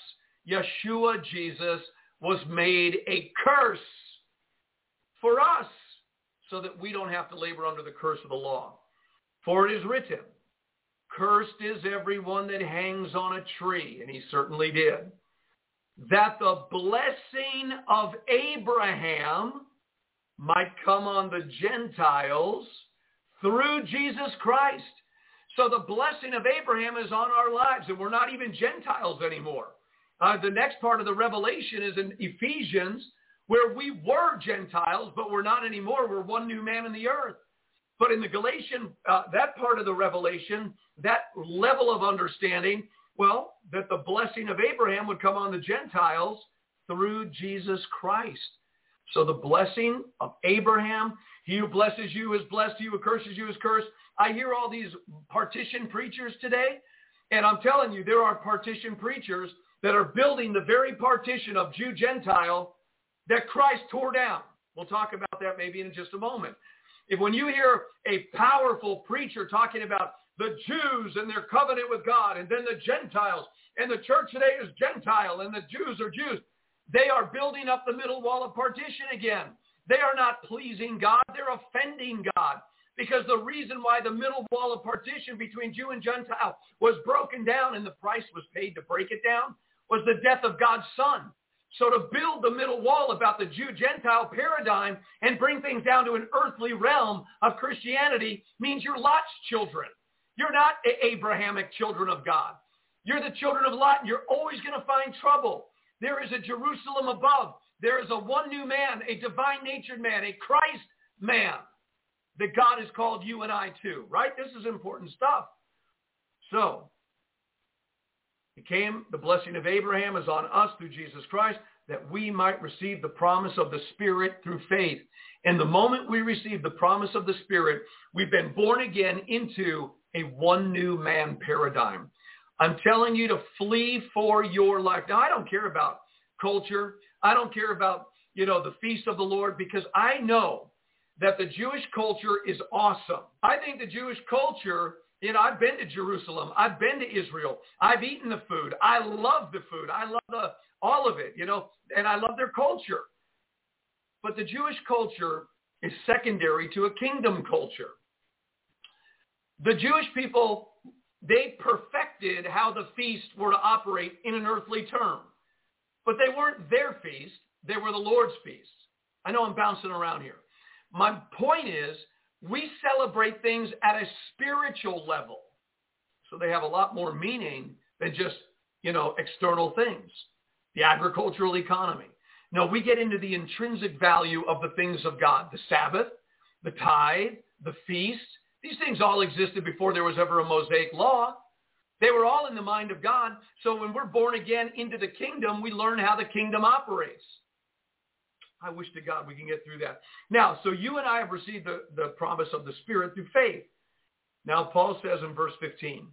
Yeshua, Jesus, was made a curse for us so that we don't have to labor under the curse of the law. For it is written, cursed is everyone that hangs on a tree, and he certainly did that the blessing of Abraham might come on the Gentiles through Jesus Christ. So the blessing of Abraham is on our lives, and we're not even Gentiles anymore. Uh, the next part of the revelation is in Ephesians, where we were Gentiles, but we're not anymore. We're one new man in the earth. But in the Galatian, uh, that part of the revelation, that level of understanding well, that the blessing of Abraham would come on the Gentiles through Jesus Christ. So the blessing of Abraham, he who blesses you is blessed, he who curses you is cursed. I hear all these partition preachers today, and I'm telling you, there are partition preachers that are building the very partition of Jew-Gentile that Christ tore down. We'll talk about that maybe in just a moment. If when you hear a powerful preacher talking about the Jews and their covenant with God, and then the Gentiles. And the church today is Gentile, and the Jews are Jews. They are building up the middle wall of partition again. They are not pleasing God. They're offending God. Because the reason why the middle wall of partition between Jew and Gentile was broken down and the price was paid to break it down was the death of God's son. So to build the middle wall about the Jew-Gentile paradigm and bring things down to an earthly realm of Christianity means you're Lot's children. You're not Abrahamic children of God. You're the children of Lot. And you're always going to find trouble. There is a Jerusalem above. There is a one new man, a divine natured man, a Christ man that God has called you and I to, right? This is important stuff. So, it came, the blessing of Abraham is on us through Jesus Christ that we might receive the promise of the Spirit through faith. And the moment we receive the promise of the Spirit, we've been born again into a one new man paradigm. I'm telling you to flee for your life. Now, I don't care about culture. I don't care about, you know, the feast of the Lord because I know that the Jewish culture is awesome. I think the Jewish culture, you know, I've been to Jerusalem. I've been to Israel. I've eaten the food. I love the food. I love the, all of it, you know, and I love their culture. But the Jewish culture is secondary to a kingdom culture. The Jewish people they perfected how the feast were to operate in an earthly term. But they weren't their feast. They were the Lord's feast. I know I'm bouncing around here. My point is we celebrate things at a spiritual level. So they have a lot more meaning than just, you know, external things. The agricultural economy. No, we get into the intrinsic value of the things of God. The Sabbath, the tithe, the feast. These things all existed before there was ever a Mosaic law. They were all in the mind of God. So when we're born again into the kingdom, we learn how the kingdom operates. I wish to God we can get through that. Now, so you and I have received the, the promise of the Spirit through faith. Now, Paul says in verse 15,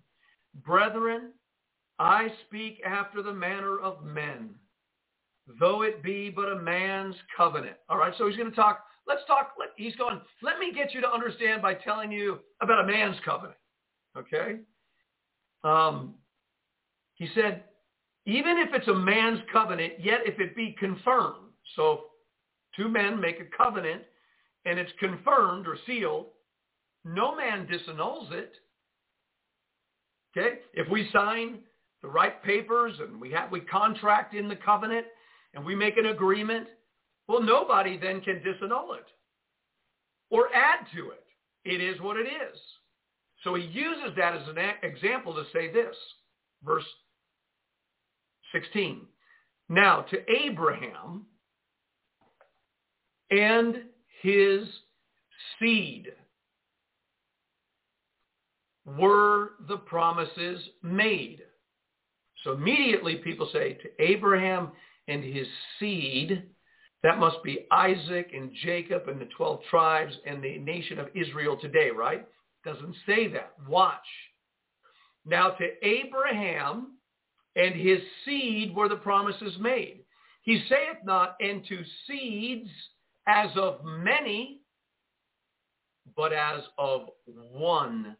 Brethren, I speak after the manner of men, though it be but a man's covenant. All right, so he's going to talk. Let's talk. He's going, let me get you to understand by telling you about a man's covenant. Okay? Um, he said, even if it's a man's covenant, yet if it be confirmed. So two men make a covenant and it's confirmed or sealed, no man disannuls it. Okay? If we sign the right papers and we have we contract in the covenant and we make an agreement, well, nobody then can disannul it or add to it. It is what it is. So he uses that as an example to say this, verse 16. Now to Abraham and his seed were the promises made. So immediately people say to Abraham and his seed, that must be Isaac and Jacob and the 12 tribes and the nation of Israel today, right? Doesn't say that. Watch. Now to Abraham and his seed were the promises made. He saith not, and to seeds as of many, but as of one,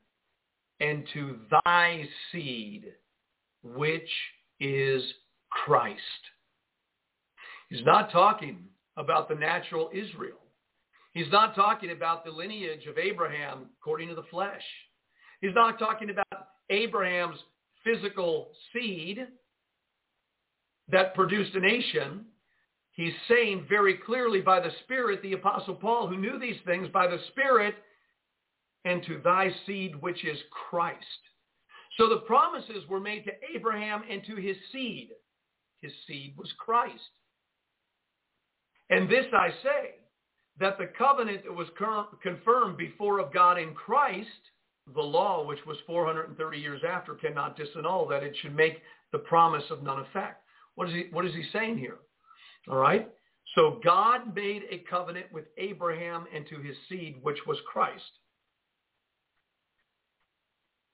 and to thy seed, which is Christ. He's not talking about the natural Israel. He's not talking about the lineage of Abraham according to the flesh. He's not talking about Abraham's physical seed that produced a nation. He's saying very clearly by the Spirit, the Apostle Paul, who knew these things by the Spirit, and to thy seed, which is Christ. So the promises were made to Abraham and to his seed. His seed was Christ. And this I say, that the covenant that was confirmed before of God in Christ, the law, which was 430 years after, cannot disannul that it should make the promise of none effect. What is he, what is he saying here? All right? So God made a covenant with Abraham and to his seed, which was Christ.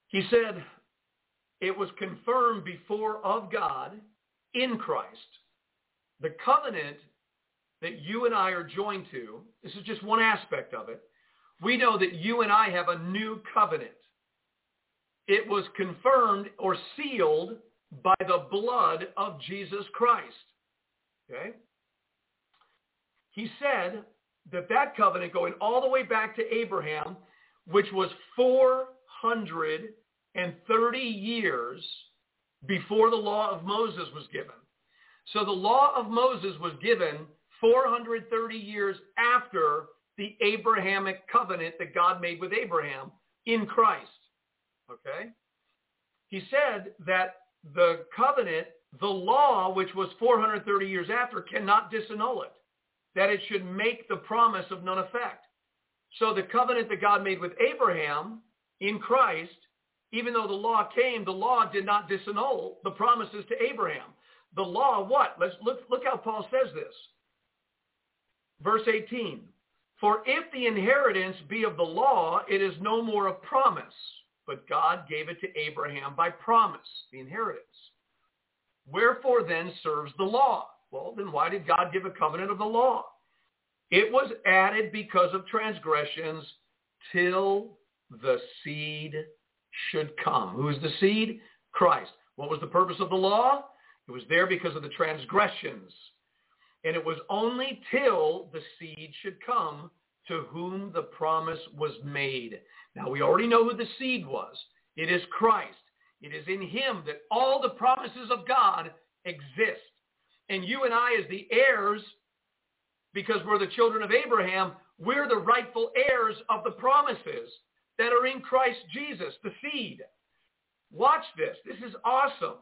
He said, it was confirmed before of God in Christ. The covenant that you and I are joined to, this is just one aspect of it. We know that you and I have a new covenant. It was confirmed or sealed by the blood of Jesus Christ. Okay? He said that that covenant going all the way back to Abraham, which was 430 years before the law of Moses was given. So the law of Moses was given 430 years after the Abrahamic covenant that God made with Abraham in Christ. Okay? He said that the covenant, the law, which was 430 years after, cannot disannul it, that it should make the promise of none effect. So the covenant that God made with Abraham in Christ, even though the law came, the law did not disannul the promises to Abraham. The law, what? Let's look, look how Paul says this. Verse 18, for if the inheritance be of the law, it is no more a promise, but God gave it to Abraham by promise, the inheritance. Wherefore then serves the law? Well, then why did God give a covenant of the law? It was added because of transgressions till the seed should come. Who is the seed? Christ. What was the purpose of the law? It was there because of the transgressions and it was only till the seed should come to whom the promise was made. Now we already know who the seed was. It is Christ. It is in him that all the promises of God exist. And you and I as the heirs, because we're the children of Abraham, we're the rightful heirs of the promises that are in Christ Jesus, the seed. Watch this. This is awesome.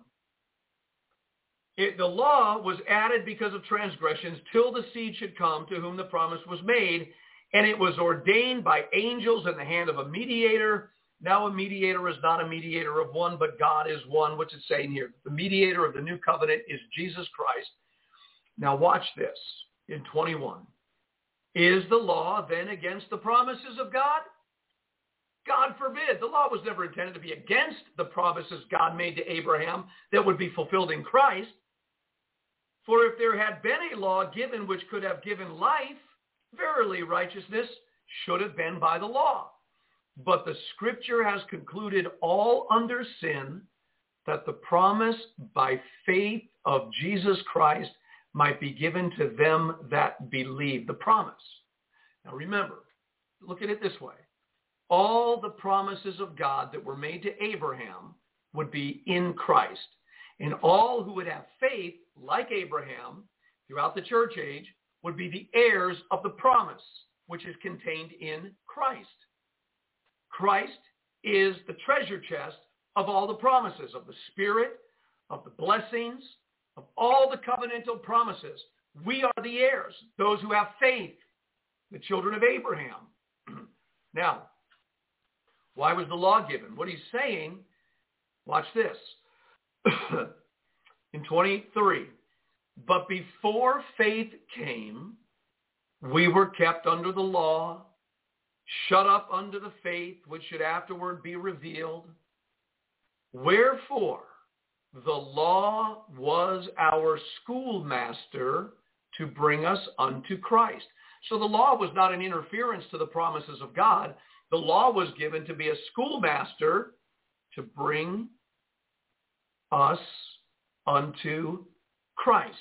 It, the law was added because of transgressions till the seed should come to whom the promise was made, and it was ordained by angels in the hand of a mediator. Now a mediator is not a mediator of one, but God is one. What's it saying here? The mediator of the new covenant is Jesus Christ. Now watch this in 21. Is the law then against the promises of God? God forbid. The law was never intended to be against the promises God made to Abraham that would be fulfilled in Christ. For if there had been a law given which could have given life, verily righteousness should have been by the law. But the scripture has concluded all under sin that the promise by faith of Jesus Christ might be given to them that believe. The promise. Now remember, look at it this way all the promises of God that were made to Abraham would be in Christ. And all who would have faith, like Abraham, throughout the church age, would be the heirs of the promise, which is contained in Christ. Christ is the treasure chest of all the promises of the Spirit, of the blessings, of all the covenantal promises. We are the heirs, those who have faith, the children of Abraham. now, why was the law given? What he's saying, watch this. In 23, but before faith came, we were kept under the law, shut up under the faith which should afterward be revealed. Wherefore, the law was our schoolmaster to bring us unto Christ. So the law was not an interference to the promises of God. The law was given to be a schoolmaster to bring us unto Christ,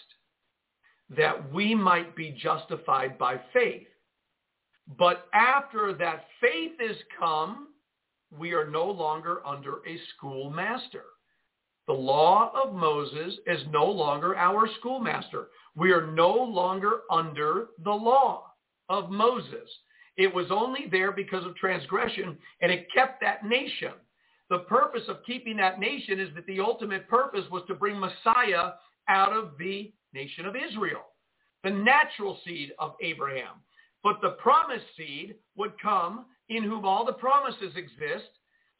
that we might be justified by faith. But after that faith is come, we are no longer under a schoolmaster. The law of Moses is no longer our schoolmaster. We are no longer under the law of Moses. It was only there because of transgression, and it kept that nation. The purpose of keeping that nation is that the ultimate purpose was to bring Messiah out of the nation of Israel, the natural seed of Abraham. But the promised seed would come in whom all the promises exist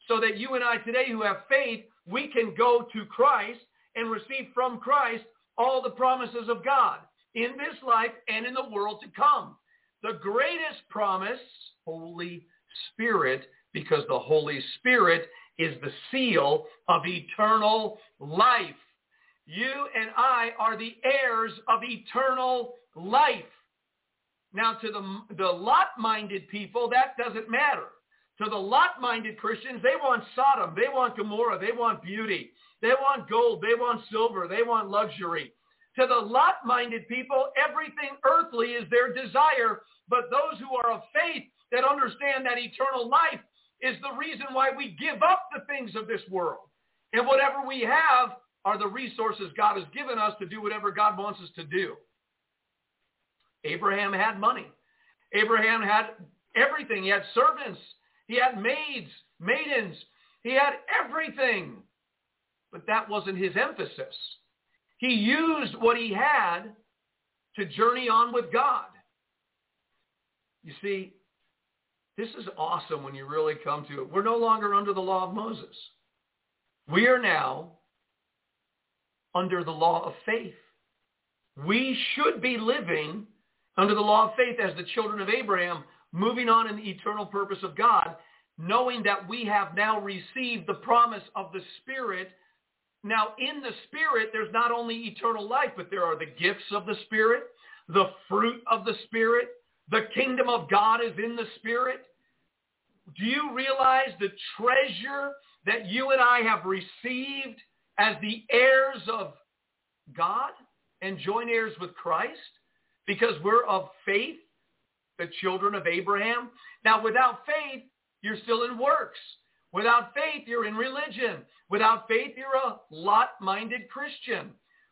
so that you and I today who have faith, we can go to Christ and receive from Christ all the promises of God in this life and in the world to come the greatest promise, Holy Spirit, because the Holy Spirit is the seal of eternal life. You and I are the heirs of eternal life. Now to the, the Lot-minded people, that doesn't matter. To the Lot-minded Christians, they want Sodom, they want Gomorrah, they want beauty, they want gold, they want silver, they want luxury. To the Lot-minded people, everything earthly is their desire, but those who are of faith that understand that eternal life is the reason why we give up the things of this world. And whatever we have are the resources God has given us to do whatever God wants us to do. Abraham had money. Abraham had everything. He had servants. He had maids, maidens. He had everything. But that wasn't his emphasis. He used what he had to journey on with God. You see, this is awesome when you really come to it. We're no longer under the law of Moses. We are now under the law of faith. We should be living under the law of faith as the children of Abraham, moving on in the eternal purpose of God, knowing that we have now received the promise of the Spirit now, in the Spirit, there's not only eternal life, but there are the gifts of the Spirit, the fruit of the Spirit. The kingdom of God is in the Spirit. Do you realize the treasure that you and I have received as the heirs of God and joint heirs with Christ? Because we're of faith, the children of Abraham. Now, without faith, you're still in works. Without faith, you're in religion. Without faith, you're a lot-minded Christian.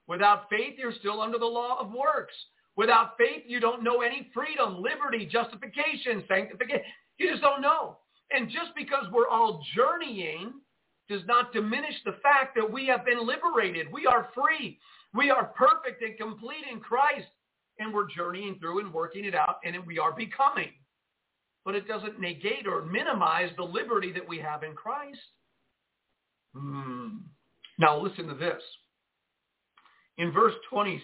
Without faith, you're still under the law of works. Without faith, you don't know any freedom, liberty, justification, sanctification. You just don't know. And just because we're all journeying does not diminish the fact that we have been liberated. We are free. We are perfect and complete in Christ. And we're journeying through and working it out, and we are becoming. But it doesn't negate or minimize the liberty that we have in Christ. Hmm. Now listen to this. In verse 26,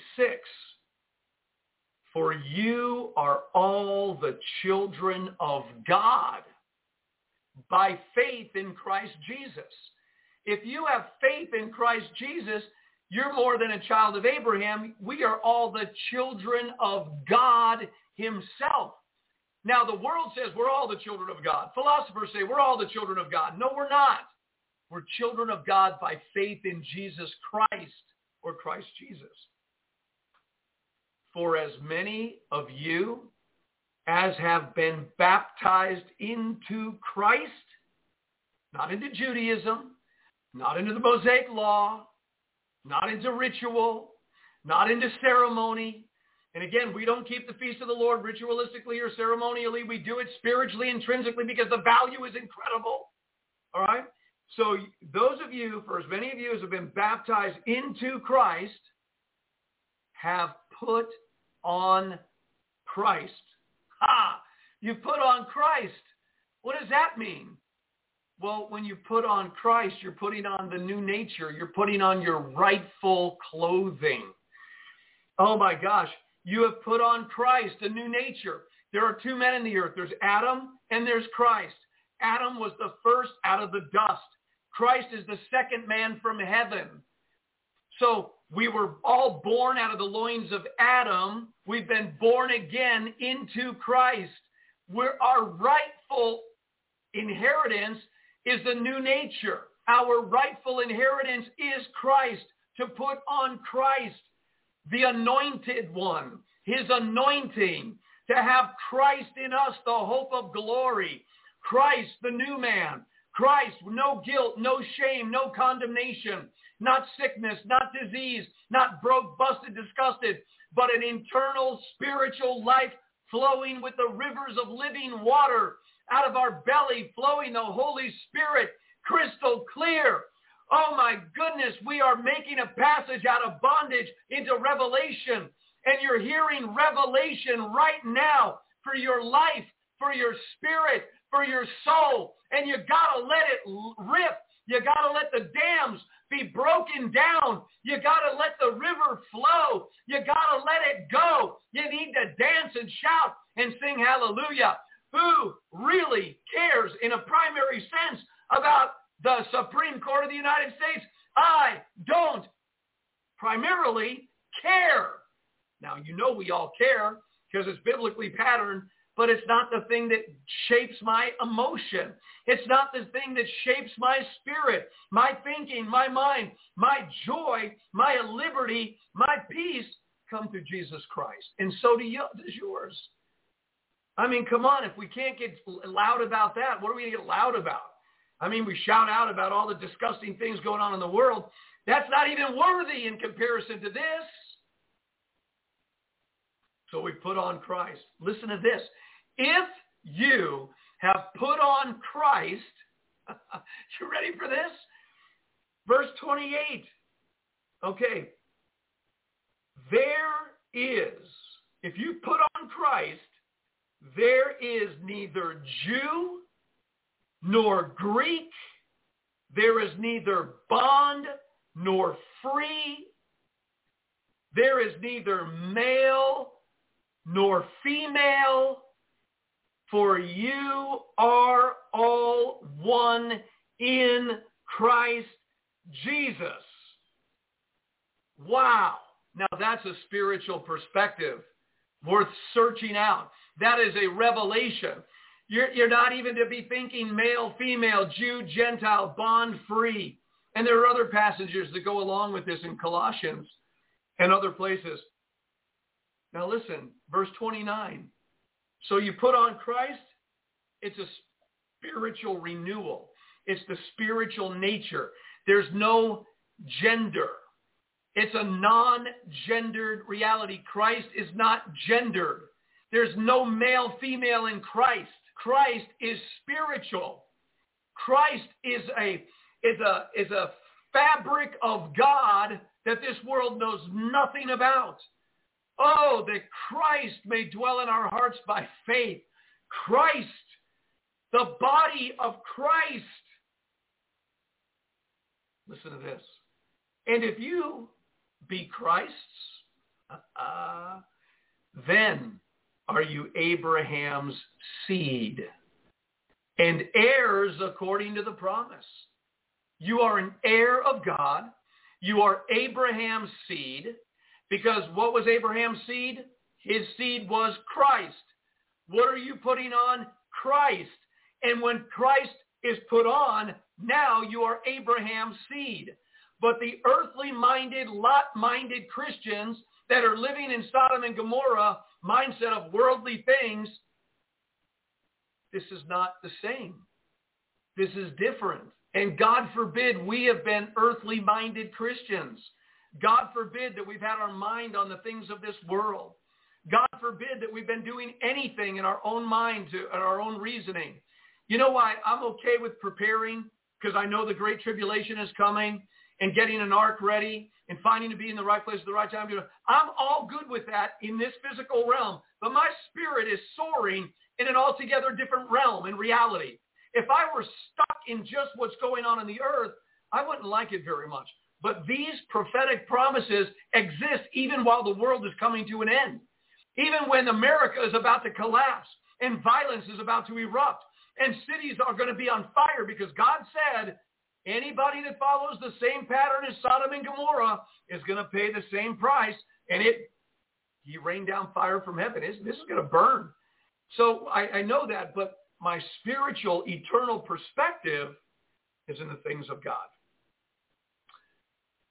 for you are all the children of God by faith in Christ Jesus. If you have faith in Christ Jesus, you're more than a child of Abraham. We are all the children of God himself. Now, the world says we're all the children of God. Philosophers say we're all the children of God. No, we're not. We're children of God by faith in Jesus Christ or Christ Jesus. For as many of you as have been baptized into Christ, not into Judaism, not into the Mosaic law, not into ritual, not into ceremony. And again, we don't keep the feast of the Lord ritualistically or ceremonially. We do it spiritually, intrinsically, because the value is incredible. All right? So those of you, for as many of you as have been baptized into Christ, have put on Christ. Ha! You put on Christ. What does that mean? Well, when you put on Christ, you're putting on the new nature. You're putting on your rightful clothing. Oh my gosh. You have put on Christ, a new nature. There are two men in the earth. There's Adam and there's Christ. Adam was the first out of the dust. Christ is the second man from heaven. So we were all born out of the loins of Adam. We've been born again into Christ. We're, our rightful inheritance is the new nature. Our rightful inheritance is Christ, to put on Christ, the anointed one, his anointing, to have Christ in us, the hope of glory. Christ, the new man. Christ, no guilt, no shame, no condemnation, not sickness, not disease, not broke, busted, disgusted, but an internal spiritual life flowing with the rivers of living water out of our belly, flowing the Holy Spirit, crystal clear. Oh my goodness, we are making a passage out of bondage into revelation. And you're hearing revelation right now for your life, for your spirit, for your soul. And you got to let it rip. You got to let the dams be broken down. You got to let the river flow. You got to let it go. You need to dance and shout and sing hallelujah. Who really cares in a primary sense about the Supreme Court of the United States? I don't primarily care. Now, you know we all care because it's biblically patterned but it's not the thing that shapes my emotion. It's not the thing that shapes my spirit, my thinking, my mind, my joy, my liberty, my peace come through Jesus Christ. And so do you, does yours. I mean, come on, if we can't get loud about that, what are we going to get loud about? I mean, we shout out about all the disgusting things going on in the world. That's not even worthy in comparison to this. So we put on Christ. Listen to this. If you have put on Christ, you ready for this? Verse 28. Okay. There is, if you put on Christ, there is neither Jew nor Greek. There is neither bond nor free. There is neither male nor female for you are all one in Christ Jesus. Wow. Now that's a spiritual perspective worth searching out. That is a revelation. You're, you're not even to be thinking male, female, Jew, Gentile, bond free. And there are other passages that go along with this in Colossians and other places. Now listen, verse 29. So you put on Christ, it's a spiritual renewal. It's the spiritual nature. There's no gender. It's a non-gendered reality. Christ is not gendered. There's no male, female in Christ. Christ is spiritual. Christ is a, is a, is a fabric of God that this world knows nothing about. Oh, that Christ may dwell in our hearts by faith. Christ, the body of Christ. Listen to this. And if you be Christ's, uh, then are you Abraham's seed and heirs according to the promise. You are an heir of God. You are Abraham's seed because what was Abraham's seed? His seed was Christ. What are you putting on? Christ. And when Christ is put on, now you are Abraham's seed. But the earthly minded, Lot minded Christians that are living in Sodom and Gomorrah mindset of worldly things, this is not the same. This is different. And God forbid we have been earthly minded Christians. God forbid that we've had our mind on the things of this world. God forbid that we've been doing anything in our own mind to, in our own reasoning. You know why I'm okay with preparing? Because I know the great tribulation is coming and getting an ark ready and finding to be in the right place at the right time. I'm all good with that in this physical realm, but my spirit is soaring in an altogether different realm in reality. If I were stuck in just what's going on in the earth, I wouldn't like it very much. But these prophetic promises exist even while the world is coming to an end. Even when America is about to collapse and violence is about to erupt and cities are going to be on fire because God said Anybody that follows the same pattern as Sodom and Gomorrah is going to pay the same price. And it, he rained down fire from heaven. This is going to burn. So I, I know that, but my spiritual, eternal perspective is in the things of God.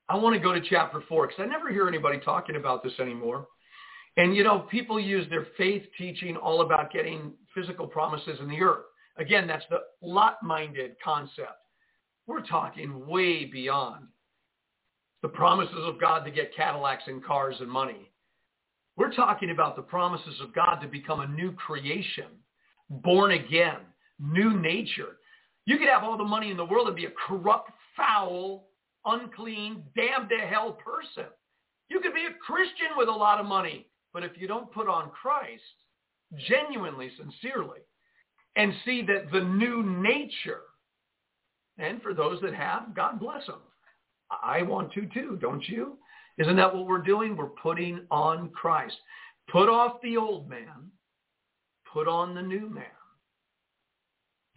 I want to go to chapter 4 because I never hear anybody talking about this anymore. And, you know, people use their faith teaching all about getting physical promises in the earth. Again, that's the lot-minded concept. We're talking way beyond the promises of God to get Cadillacs and cars and money. We're talking about the promises of God to become a new creation, born again, new nature. You could have all the money in the world and be a corrupt, foul, unclean, damned to hell person. You could be a Christian with a lot of money, but if you don't put on Christ genuinely, sincerely, and see that the new nature and for those that have, God bless them. I want to too, don't you? Isn't that what we're doing? We're putting on Christ. Put off the old man. Put on the new man.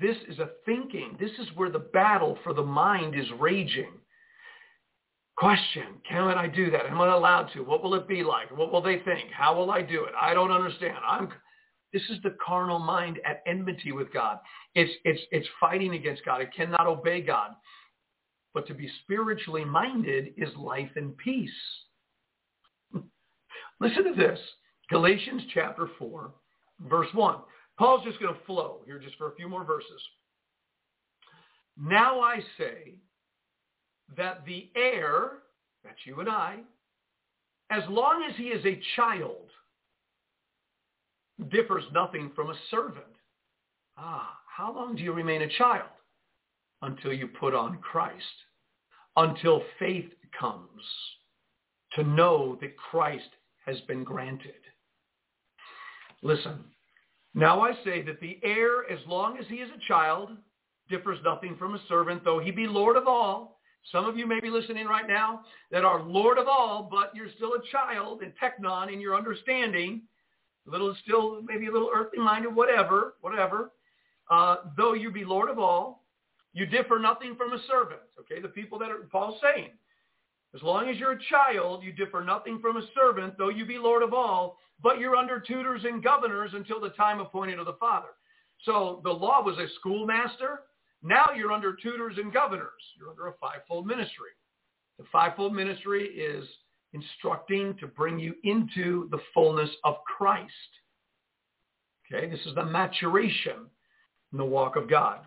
This is a thinking. This is where the battle for the mind is raging. Question, can I do that? Am I allowed to? What will it be like? What will they think? How will I do it? I don't understand. I'm this is the carnal mind at enmity with God. It's, it's, it's fighting against God. It cannot obey God. But to be spiritually minded is life and peace. Listen to this. Galatians chapter 4, verse 1. Paul's just going to flow here just for a few more verses. Now I say that the heir, that's you and I, as long as he is a child, differs nothing from a servant. Ah, how long do you remain a child? Until you put on Christ. Until faith comes to know that Christ has been granted. Listen, now I say that the heir, as long as he is a child, differs nothing from a servant, though he be Lord of all. Some of you may be listening right now that are Lord of all, but you're still a child in teknon in your understanding a little still maybe a little earthly minded, whatever, whatever. Uh, though you be Lord of all, you differ nothing from a servant. Okay, the people that are Paul's saying. As long as you're a child, you differ nothing from a servant, though you be Lord of all, but you're under tutors and governors until the time appointed of the Father. So the law was a schoolmaster. Now you're under tutors and governors. You're under a fivefold ministry. The fivefold ministry is instructing to bring you into the fullness of Christ. Okay, this is the maturation in the walk of God.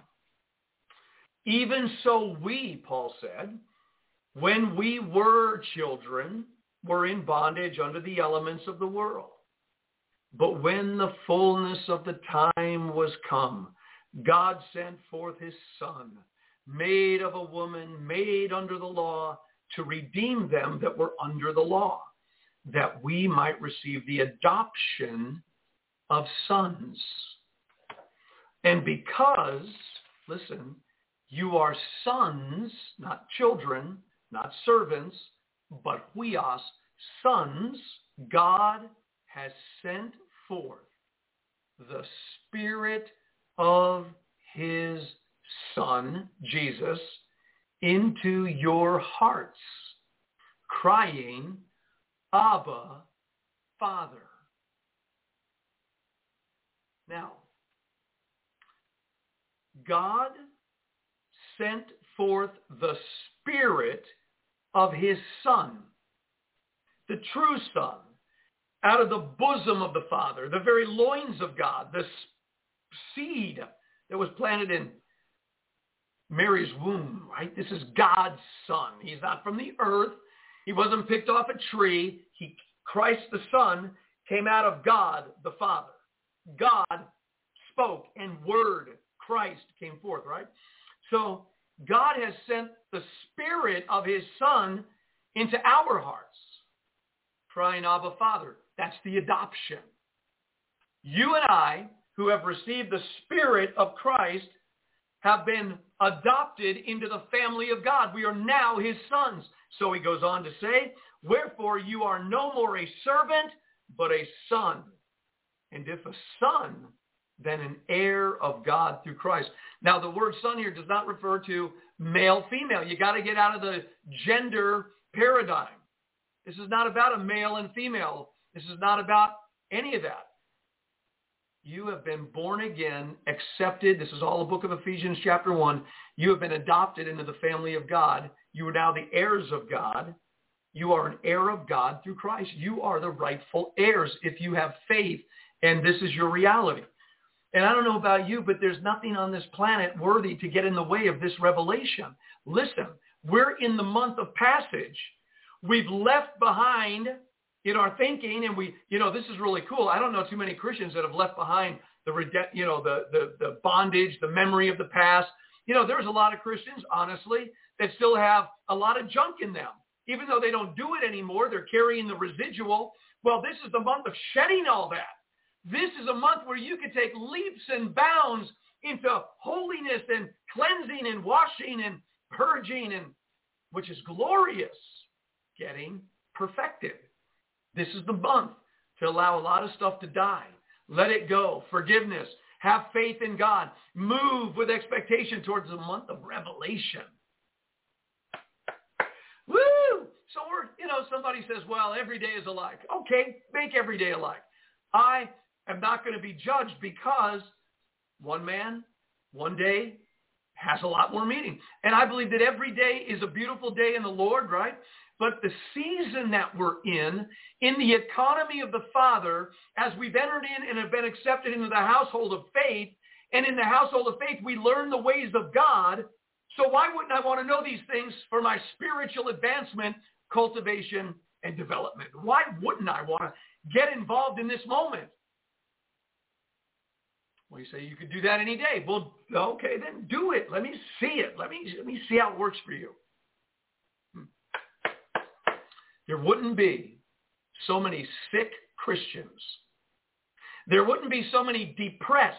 Even so we, Paul said, when we were children, were in bondage under the elements of the world. But when the fullness of the time was come, God sent forth his son, made of a woman, made under the law, to redeem them that were under the law, that we might receive the adoption of sons. And because, listen, you are sons, not children, not servants, but huios, sons, God has sent forth the Spirit of his Son, Jesus, into your hearts, crying, Abba, Father. Now, God sent forth the Spirit of his Son, the true Son, out of the bosom of the Father, the very loins of God, the seed that was planted in Mary's womb, right? This is God's son. He's not from the earth. He wasn't picked off a tree. He, Christ the Son came out of God the Father. God spoke and word, Christ came forth, right? So God has sent the Spirit of his Son into our hearts, crying, Abba, Father. That's the adoption. You and I, who have received the Spirit of Christ, have been adopted into the family of God. We are now his sons. So he goes on to say, Wherefore you are no more a servant, but a son. And if a son, then an heir of God through Christ. Now the word son here does not refer to male, female. You got to get out of the gender paradigm. This is not about a male and female. This is not about any of that. You have been born again, accepted. This is all the book of Ephesians chapter 1. You have been adopted into the family of God. You are now the heirs of God. You are an heir of God through Christ. You are the rightful heirs if you have faith and this is your reality. And I don't know about you, but there's nothing on this planet worthy to get in the way of this revelation. Listen, we're in the month of passage. We've left behind in our thinking, and we, you know, this is really cool. I don't know too many Christians that have left behind the, you know, the, the, the bondage, the memory of the past. You know, there's a lot of Christians, honestly, that still have a lot of junk in them. Even though they don't do it anymore, they're carrying the residual. Well, this is the month of shedding all that. This is a month where you can take leaps and bounds into holiness and cleansing and washing and purging and which is glorious, getting perfected. This is the month to allow a lot of stuff to die. Let it go. Forgiveness. Have faith in God. Move with expectation towards the month of revelation. Woo! So we're, you know, somebody says, well, every day is alike. Okay, make every day alike. I am not going to be judged because one man, one day has a lot more meaning. And I believe that every day is a beautiful day in the Lord, right? But the season that we're in, in the economy of the Father, as we've entered in and have been accepted into the household of faith, and in the household of faith, we learn the ways of God. So why wouldn't I want to know these things for my spiritual advancement, cultivation, and development? Why wouldn't I want to get involved in this moment? Well, you say you could do that any day. Well, okay, then do it. Let me see it. Let me let me see how it works for you. Hmm. There wouldn't be so many sick Christians. There wouldn't be so many depressed,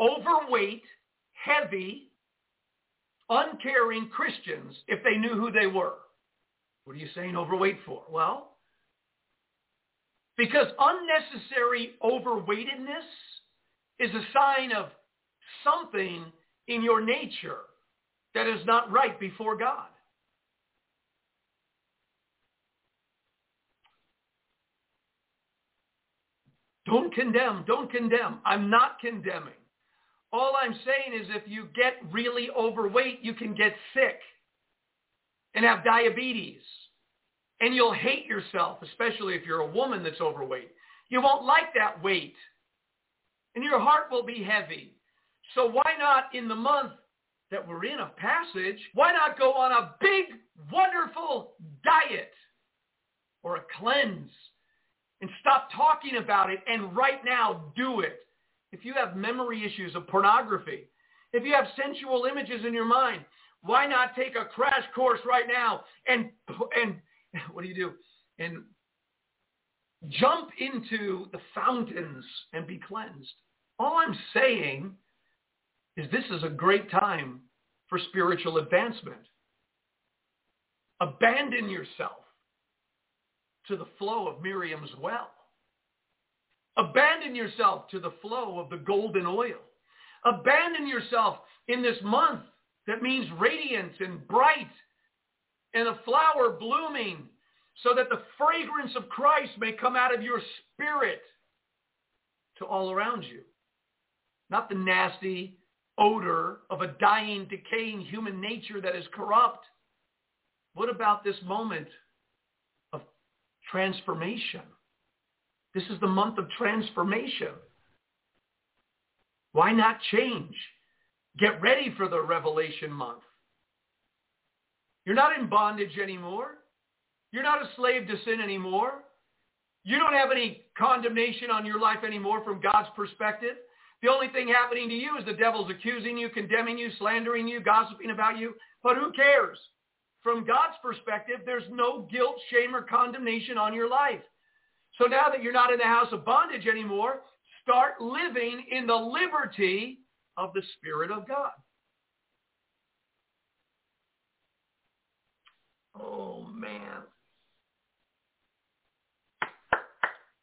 overweight, heavy, uncaring Christians if they knew who they were. What are you saying overweight for? Well, because unnecessary overweightedness is a sign of something in your nature that is not right before God. Don't condemn. Don't condemn. I'm not condemning. All I'm saying is if you get really overweight, you can get sick and have diabetes. And you'll hate yourself, especially if you're a woman that's overweight. You won't like that weight and your heart will be heavy. So why not in the month that we're in a passage, why not go on a big, wonderful diet or a cleanse and stop talking about it and right now do it? If you have memory issues of pornography, if you have sensual images in your mind, why not take a crash course right now and and what do you do? And jump into the fountains and be cleansed. All I'm saying is this is a great time for spiritual advancement. Abandon yourself to the flow of Miriam's well. Abandon yourself to the flow of the golden oil. Abandon yourself in this month that means radiant and bright and a flower blooming so that the fragrance of Christ may come out of your spirit to all around you. Not the nasty odor of a dying, decaying human nature that is corrupt. What about this moment transformation? This is the month of transformation. Why not change? Get ready for the Revelation month. You're not in bondage anymore. You're not a slave to sin anymore. You don't have any condemnation on your life anymore from God's perspective. The only thing happening to you is the devil's accusing you, condemning you, slandering you, gossiping about you. But who cares? From God's perspective, there's no guilt, shame, or condemnation on your life. So now that you're not in the house of bondage anymore, start living in the liberty of the Spirit of God. Oh, man.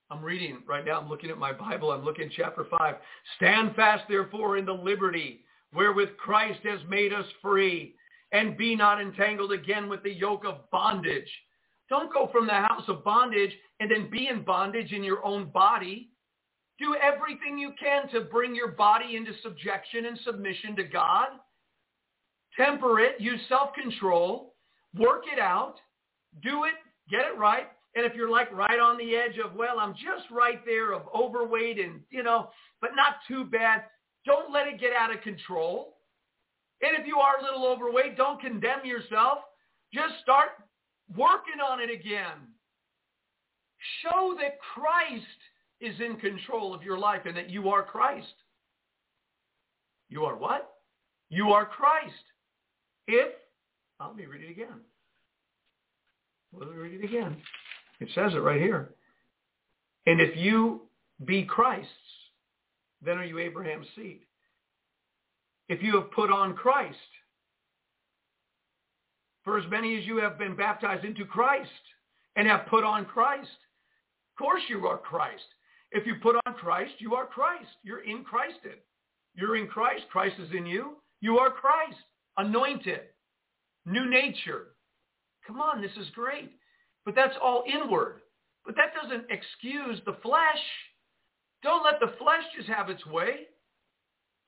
I'm reading right now. I'm looking at my Bible. I'm looking at chapter 5. Stand fast, therefore, in the liberty wherewith Christ has made us free, and be not entangled again with the yoke of bondage. Don't go from the house of bondage and then be in bondage in your own body. Do everything you can to bring your body into subjection and submission to God. Temper it. Use self-control. Work it out. Do it. Get it right. And if you're like right on the edge of, well, I'm just right there of overweight and, you know, but not too bad, don't let it get out of control. And if you are a little overweight, don't condemn yourself. Just start working on it again. Show that Christ is in control of your life and that you are Christ. You are what? You are Christ. If, oh, let me read it again. Let me read it again. It says it right here. And if you be Christ's, then are you Abraham's seed. If you have put on Christ, for as many as you have been baptized into Christ and have put on Christ, of course you are Christ. If you put on Christ, you are Christ. You're in Christed. You're in Christ. Christ is in you. You are Christ. Anointed. New nature. Come on, this is great. But that's all inward. But that doesn't excuse the flesh. Don't let the flesh just have its way.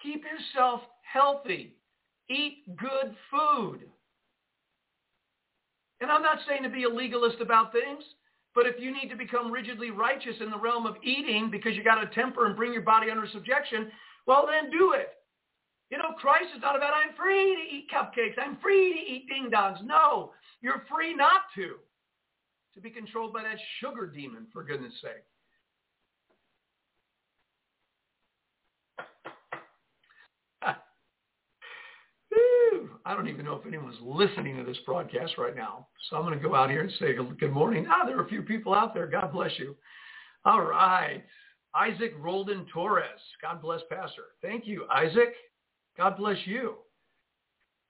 Keep yourself healthy. Eat good food. And I'm not saying to be a legalist about things, but if you need to become rigidly righteous in the realm of eating because you got to temper and bring your body under subjection, well then do it. You know, Christ is not about I'm free to eat cupcakes. I'm free to eat ding dongs. No, you're free not to to be controlled by that sugar demon, for goodness sake. I don't even know if anyone's listening to this broadcast right now. So I'm going to go out here and say good morning. Ah, there are a few people out there. God bless you. All right. Isaac Roldan Torres. God bless Pastor. Thank you, Isaac. God bless you.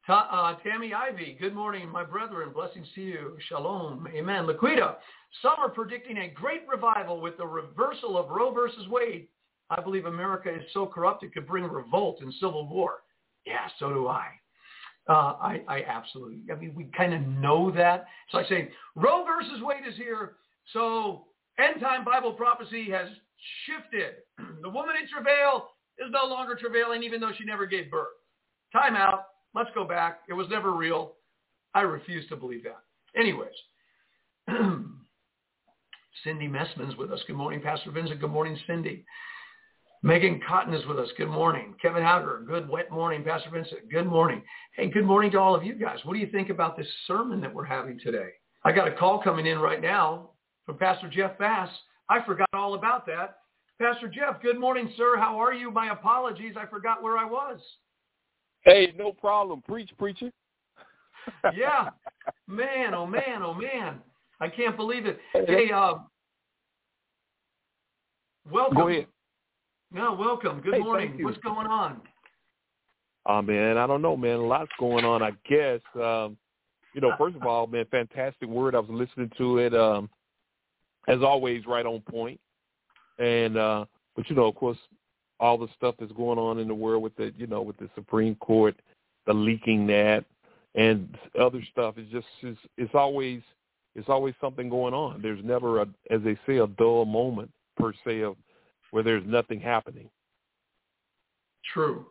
Ta- uh, Tammy Ivy, good morning, my brethren. Blessings to you. Shalom. Amen. Laquita, some are predicting a great revival with the reversal of Roe versus Wade. I believe America is so corrupt it could bring revolt and civil war. Yeah, so do I. Uh, I, I absolutely, I mean, we kind of know that. So I say Roe versus Wade is here. So end time Bible prophecy has shifted. the woman in travail is no longer travailing even though she never gave birth. Time out. Let's go back. It was never real. I refuse to believe that. Anyways, Cindy Messman's with us. Good morning, Pastor Vincent. Good morning, Cindy. Megan Cotton is with us. Good morning. Kevin Hager, good wet morning. Pastor Vincent, good morning. Hey, good morning to all of you guys. What do you think about this sermon that we're having today? I got a call coming in right now from Pastor Jeff Bass. I forgot all about that. Pastor Jeff, good morning, sir. How are you? My apologies. I forgot where I was. Hey, no problem. Preach, preacher. yeah. Man, oh man, oh man. I can't believe it. Hey, uh, welcome. Go ahead. No, welcome. Good hey, morning. What's going on? Oh man, I don't know, man. A lot's going on. I guess. Um, you know, first of all, man, fantastic word. I was listening to it. Um, as always, right on point. And uh, but you know, of course, all the stuff that's going on in the world with the, you know, with the Supreme Court, the leaking that, and other stuff. It's just it's, it's always it's always something going on. There's never a, as they say, a dull moment per se of where there's nothing happening. True.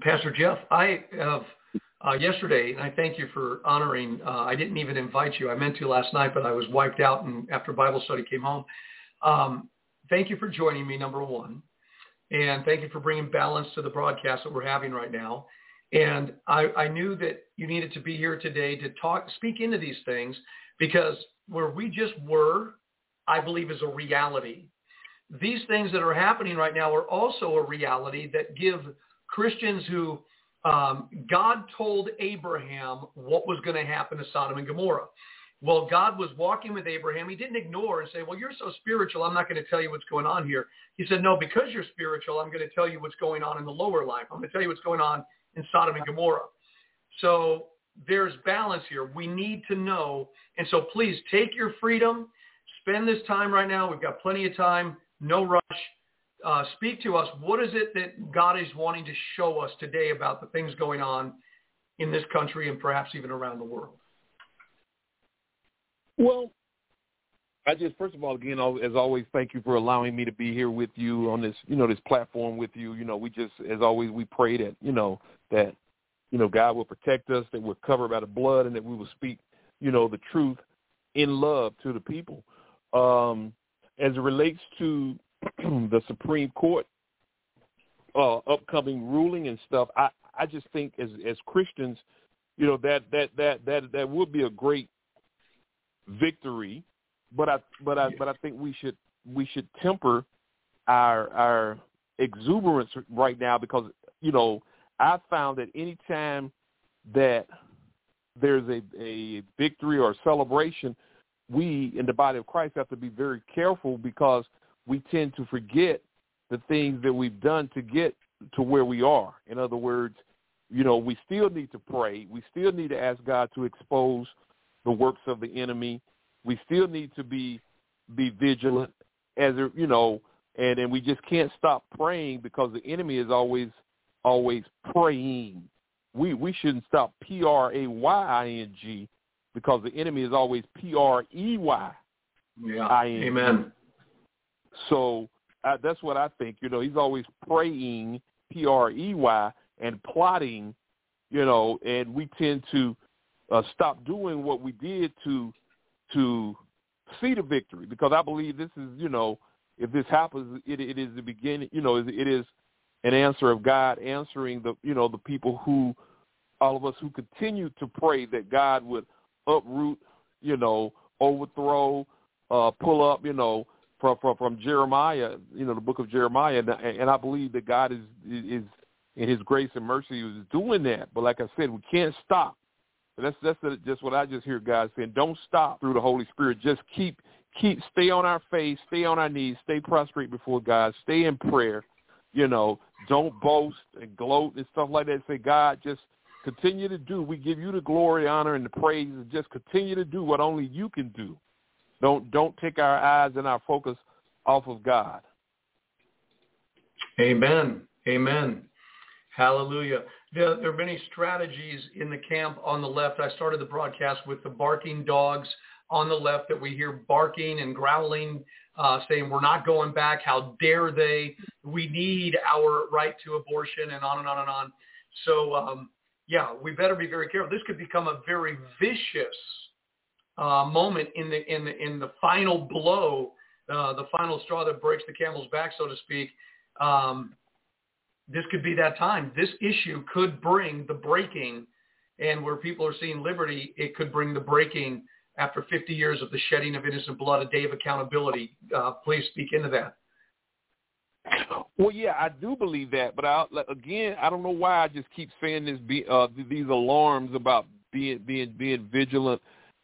Pastor Jeff, I have uh, yesterday, and I thank you for honoring. Uh, I didn't even invite you. I meant to last night, but I was wiped out, and after Bible study came home. Um, thank you for joining me, number one, and thank you for bringing balance to the broadcast that we're having right now. And I, I knew that you needed to be here today to talk, speak into these things, because where we just were I believe is a reality. These things that are happening right now are also a reality that give Christians who um, God told Abraham what was going to happen to Sodom and Gomorrah. Well, God was walking with Abraham. He didn't ignore and say, well, you're so spiritual, I'm not going to tell you what's going on here. He said, no, because you're spiritual, I'm going to tell you what's going on in the lower life. I'm going to tell you what's going on in Sodom and Gomorrah. So there's balance here. We need to know. And so please take your freedom spend this time right now. We've got plenty of time, no rush. Uh, speak to us. What is it that God is wanting to show us today about the things going on in this country and perhaps even around the world? Well, I just first of all, again, as always, thank you for allowing me to be here with you on this, you know, this platform with you. You know, we just, as always, we pray that, you know, that, you know, God will protect us, that we're covered by the blood, and that we will speak, you know, the truth in love to the people um, as it relates to the Supreme Court uh, upcoming ruling and stuff, I, I just think as as Christians, you know that that that that that would be a great victory, but I but I but I think we should we should temper our our exuberance right now because you know I found that any time that there's a a victory or a celebration, we in the body of Christ have to be very careful because we tend to forget the things that we've done to get to where we are. In other words, you know, we still need to pray. We still need to ask God to expose the works of the enemy. We still need to be be vigilant as you know, and and we just can't stop praying because the enemy is always always praying. We we shouldn't stop P R A Y I N G because the enemy is always P R E Y. Yeah. Amen. So uh, that's what I think. You know, he's always praying P R E Y and plotting. You know, and we tend to uh, stop doing what we did to to see the victory because I believe this is you know if this happens it, it is the beginning you know it is an answer of God answering the you know the people who all of us who continue to pray that God would uproot, you know, overthrow, uh, pull up, you know, from, from from Jeremiah, you know, the book of Jeremiah, and, and I believe that God is is in His grace and mercy is doing that. But like I said, we can't stop. That's that's just what I just hear God saying. Don't stop through the Holy Spirit. Just keep keep stay on our face, stay on our knees, stay prostrate before God, stay in prayer. You know, don't boast and gloat and stuff like that. Say, God, just Continue to do. We give you the glory, honor, and the praise. And just continue to do what only you can do. Don't don't take our eyes and our focus off of God. Amen. Amen. Hallelujah. There, there are many strategies in the camp on the left. I started the broadcast with the barking dogs on the left that we hear barking and growling, uh, saying we're not going back. How dare they? We need our right to abortion, and on and on and on. So um, yeah, we better be very careful. This could become a very vicious uh, moment in the in the in the final blow uh, the final straw that breaks the camel's back, so to speak. Um, this could be that time. This issue could bring the breaking, and where people are seeing liberty, it could bring the breaking after 50 years of the shedding of innocent blood, a day of accountability. Uh, please speak into that. Well, yeah, I do believe that, but I, again, I don't know why I just keep saying this. Be, uh, these alarms about being being being vigilant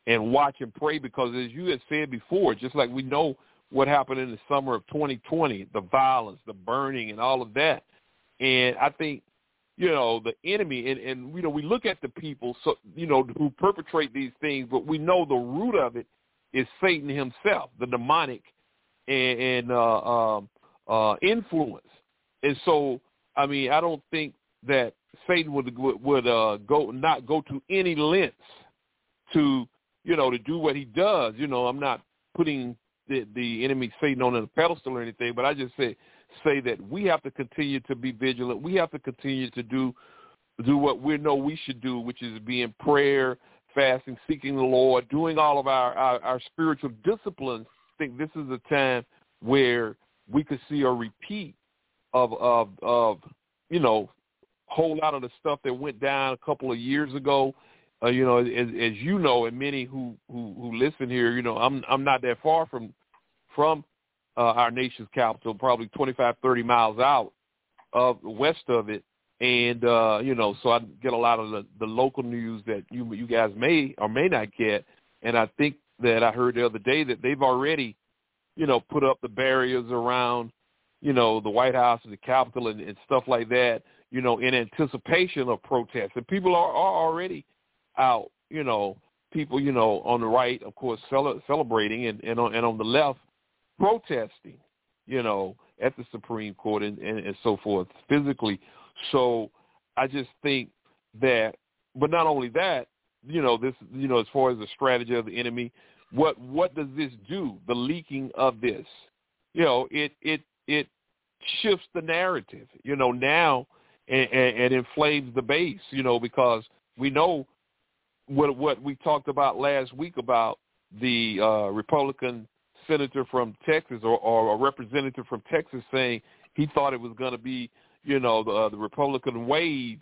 and watch and pray, because as you had said before, just like we know what happened in the summer of 2020, the violence, the burning, and all of that, and I think you know the enemy, and and you know we look at the people, so you know who perpetrate these things, but we know the root of it is Satan himself, the demonic and, and uh, um, uh, influence. And so, I mean, I don't think that Satan would would, uh, go not go to any lengths to you know to do what he does. You know, I'm not putting the the enemy Satan on a pedestal or anything, but I just say say that we have to continue to be vigilant. We have to continue to do do what we know we should do, which is be in prayer, fasting, seeking the Lord, doing all of our, our, our spiritual disciplines. I think this is a time where we could see a repeat of of of you know whole lot of the stuff that went down a couple of years ago. Uh, you know, as, as you know, and many who, who who listen here, you know, I'm I'm not that far from from uh, our nation's capital, probably 25, 30 miles out of west of it, and uh, you know, so I get a lot of the, the local news that you you guys may or may not get, and I think that I heard the other day that they've already you know, put up the barriers around, you know, the White House and the Capitol and, and stuff like that, you know, in anticipation of protests. And people are, are already out, you know, people, you know, on the right, of course, cel- celebrating and, and, on, and on the left protesting, you know, at the Supreme Court and, and, and so forth physically. So I just think that, but not only that, you know, this, you know, as far as the strategy of the enemy, what what does this do? The leaking of this, you know, it it it shifts the narrative. You know, now and, and, and inflames the base. You know, because we know what what we talked about last week about the uh, Republican senator from Texas or, or a representative from Texas saying he thought it was going to be, you know, the, uh, the Republican wave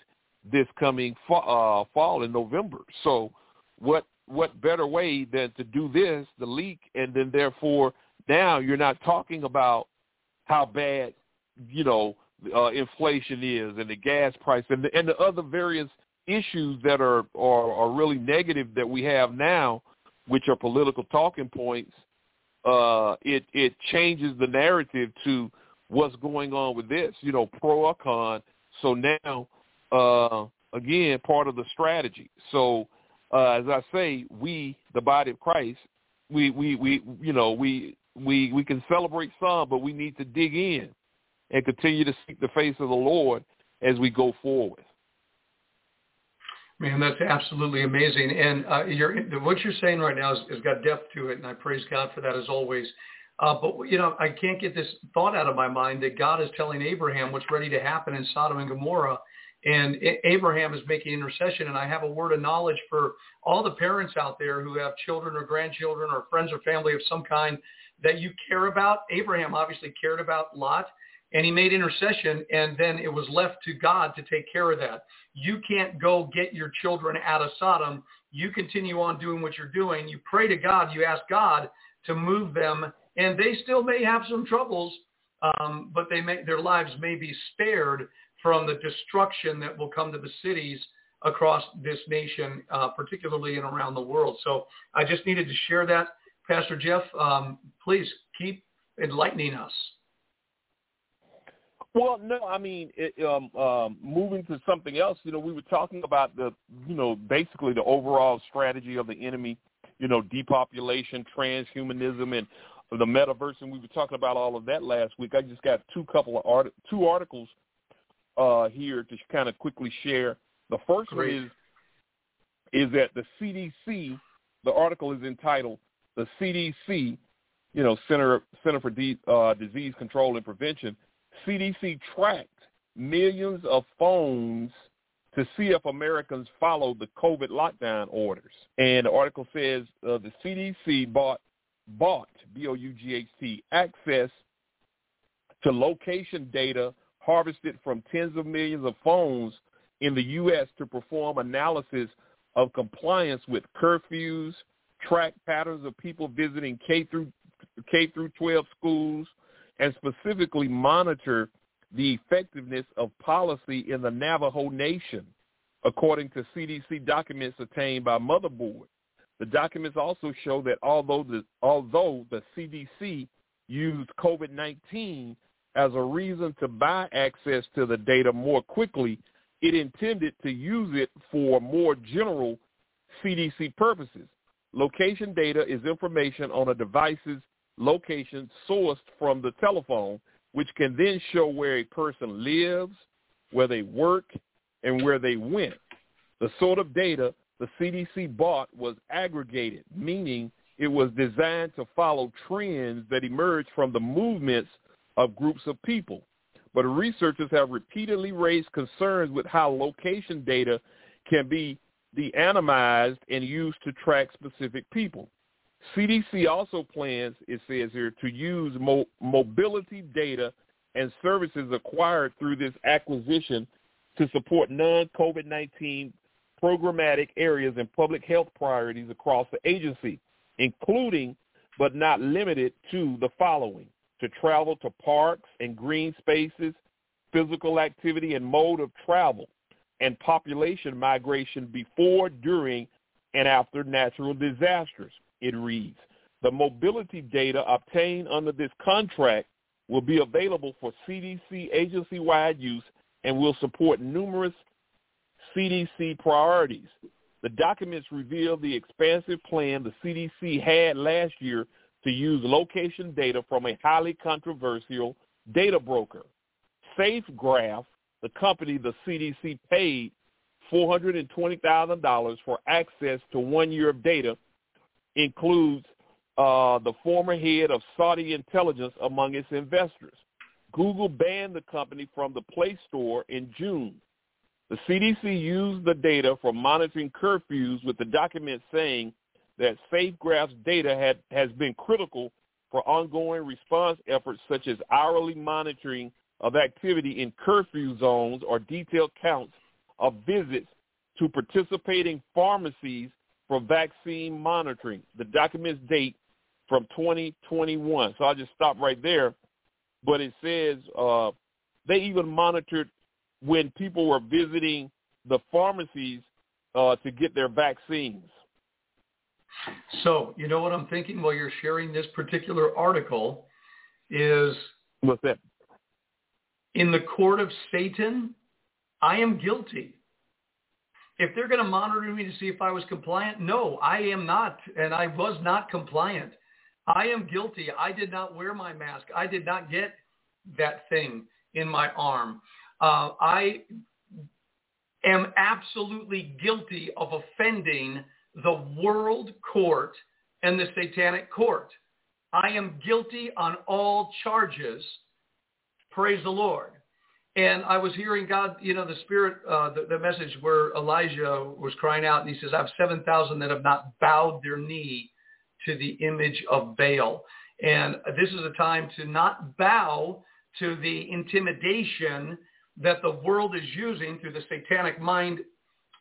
this coming fa- uh, fall in November. So what what better way than to do this, the leak, and then therefore now you're not talking about how bad, you know, uh, inflation is and the gas price and the, and the other various issues that are, are are really negative that we have now, which are political talking points. Uh, it it changes the narrative to what's going on with this, you know, pro or con. So now, uh, again, part of the strategy. So uh, as I say, we, the body of Christ, we, we, we, you know, we, we, we can celebrate some, but we need to dig in and continue to seek the face of the Lord as we go forward. Man, that's absolutely amazing. And uh, you're, what you're saying right now has, has got depth to it, and I praise God for that as always. Uh, but, you know, I can't get this thought out of my mind that God is telling Abraham what's ready to happen in Sodom and Gomorrah and Abraham is making intercession. And I have a word of knowledge for all the parents out there who have children or grandchildren or friends or family of some kind that you care about. Abraham obviously cared about Lot and he made intercession and then it was left to God to take care of that. You can't go get your children out of Sodom. You continue on doing what you're doing. You pray to God. You ask God to move them and they still may have some troubles, um, but they may, their lives may be spared from the destruction that will come to the cities across this nation, uh, particularly and around the world. So I just needed to share that. Pastor Jeff, um, please keep enlightening us. Well, no, I mean, it, um, um, moving to something else, you know, we were talking about the, you know, basically the overall strategy of the enemy, you know, depopulation, transhumanism, and the metaverse, and we were talking about all of that last week. I just got two couple of art- two articles uh, here to kind of quickly share. The first Great. one is is that the CDC. The article is entitled "The CDC, you know, Center Center for D, uh, Disease Control and Prevention." CDC tracked millions of phones to see if Americans followed the COVID lockdown orders. And the article says uh, the CDC bought bought, B-O-U-G-H-T, access to location data harvested from tens of millions of phones in the U.S. to perform analysis of compliance with curfews, track patterns of people visiting K through K through 12 schools, and specifically monitor the effectiveness of policy in the Navajo Nation, according to CDC documents obtained by Motherboard. The documents also show that although the, although the CDC used COVID-19 as a reason to buy access to the data more quickly, it intended to use it for more general CDC purposes. Location data is information on a device's location sourced from the telephone, which can then show where a person lives, where they work, and where they went. The sort of data the CDC bought was aggregated, meaning it was designed to follow trends that emerged from the movements of groups of people. But researchers have repeatedly raised concerns with how location data can be de-anonymized and used to track specific people. CDC also plans, it says here, to use mo- mobility data and services acquired through this acquisition to support non-COVID-19 programmatic areas and public health priorities across the agency, including but not limited to the following. To travel to parks and green spaces, physical activity and mode of travel, and population migration before, during, and after natural disasters, it reads. The mobility data obtained under this contract will be available for CDC agency-wide use and will support numerous CDC priorities. The documents reveal the expansive plan the CDC had last year to use location data from a highly controversial data broker. SafeGraph the company, the CDC, paid $420,000 for access to one year of data, includes uh, the former head of Saudi intelligence among its investors. Google banned the company from the Play Store in June. The CDC used the data for monitoring curfews with the document saying that SafeGraph's data had, has been critical for ongoing response efforts such as hourly monitoring of activity in curfew zones or detailed counts of visits to participating pharmacies for vaccine monitoring. The documents date from 2021. So I'll just stop right there. But it says uh, they even monitored when people were visiting the pharmacies uh, to get their vaccines. So, you know what I'm thinking while you're sharing this particular article is What's that? in the court of Satan, I am guilty. If they're going to monitor me to see if I was compliant, no, I am not, and I was not compliant. I am guilty. I did not wear my mask. I did not get that thing in my arm. Uh, I am absolutely guilty of offending the world court and the satanic court. I am guilty on all charges Praise the Lord. And I was hearing God, you know, the Spirit, uh, the, the message where Elijah was crying out, and he says, I have 7,000 that have not bowed their knee to the image of Baal. And this is a time to not bow to the intimidation that the world is using through the satanic mind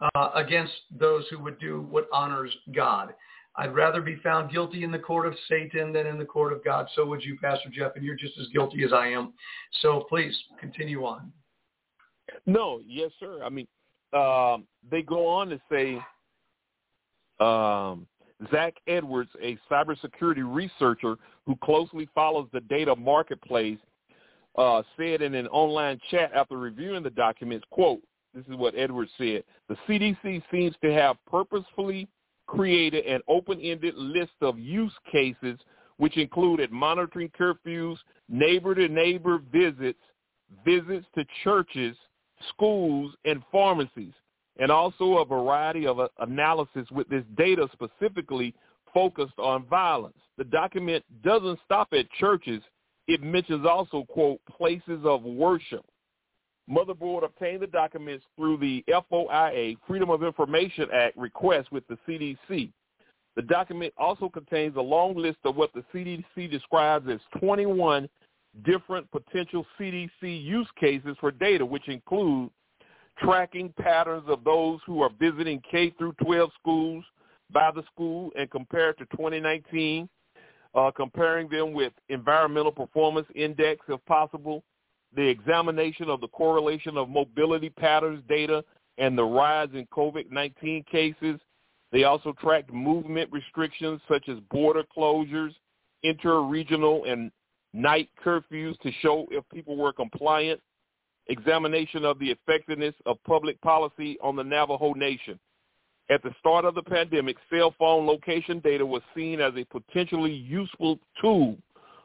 uh, against those who would do what honors God. I'd rather be found guilty in the court of Satan than in the court of God. So would you, Pastor Jeff, and you're just as guilty as I am. So please continue on. No, yes, sir. I mean, um, they go on to say um, Zach Edwards, a cybersecurity researcher who closely follows the data marketplace, uh, said in an online chat after reviewing the documents, quote, this is what Edwards said, the CDC seems to have purposefully created an open-ended list of use cases which included monitoring curfews, neighbor-to-neighbor visits, visits to churches, schools, and pharmacies, and also a variety of uh, analysis with this data specifically focused on violence. The document doesn't stop at churches. It mentions also, quote, places of worship. Motherboard obtained the documents through the FOIA, Freedom of Information Act request with the CDC. The document also contains a long list of what the CDC describes as 21 different potential CDC use cases for data, which include tracking patterns of those who are visiting K through 12 schools by the school and compared to 2019, uh, comparing them with environmental performance index if possible, the examination of the correlation of mobility patterns data and the rise in COVID-19 cases. They also tracked movement restrictions such as border closures, inter-regional and night curfews to show if people were compliant, examination of the effectiveness of public policy on the Navajo Nation. At the start of the pandemic, cell phone location data was seen as a potentially useful tool.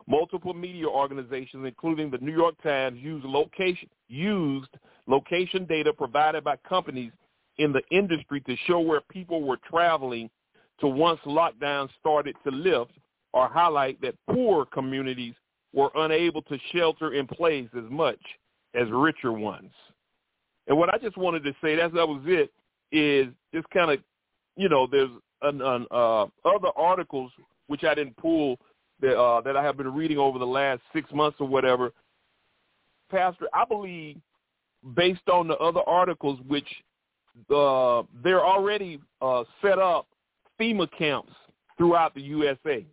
Multiple media organizations, including the New York Times, used location, used location data provided by companies in the industry to show where people were traveling to once lockdown started to lift or highlight that poor communities were unable to shelter in place as much as richer ones. And what I just wanted to say, that's that was it, is just kind of, you know, there's an, an, uh, other articles which I didn't pull that uh, that I have been reading over the last six months or whatever. Pastor, I believe based on the other articles, which uh, they're already uh, set up FEMA camps throughout the USA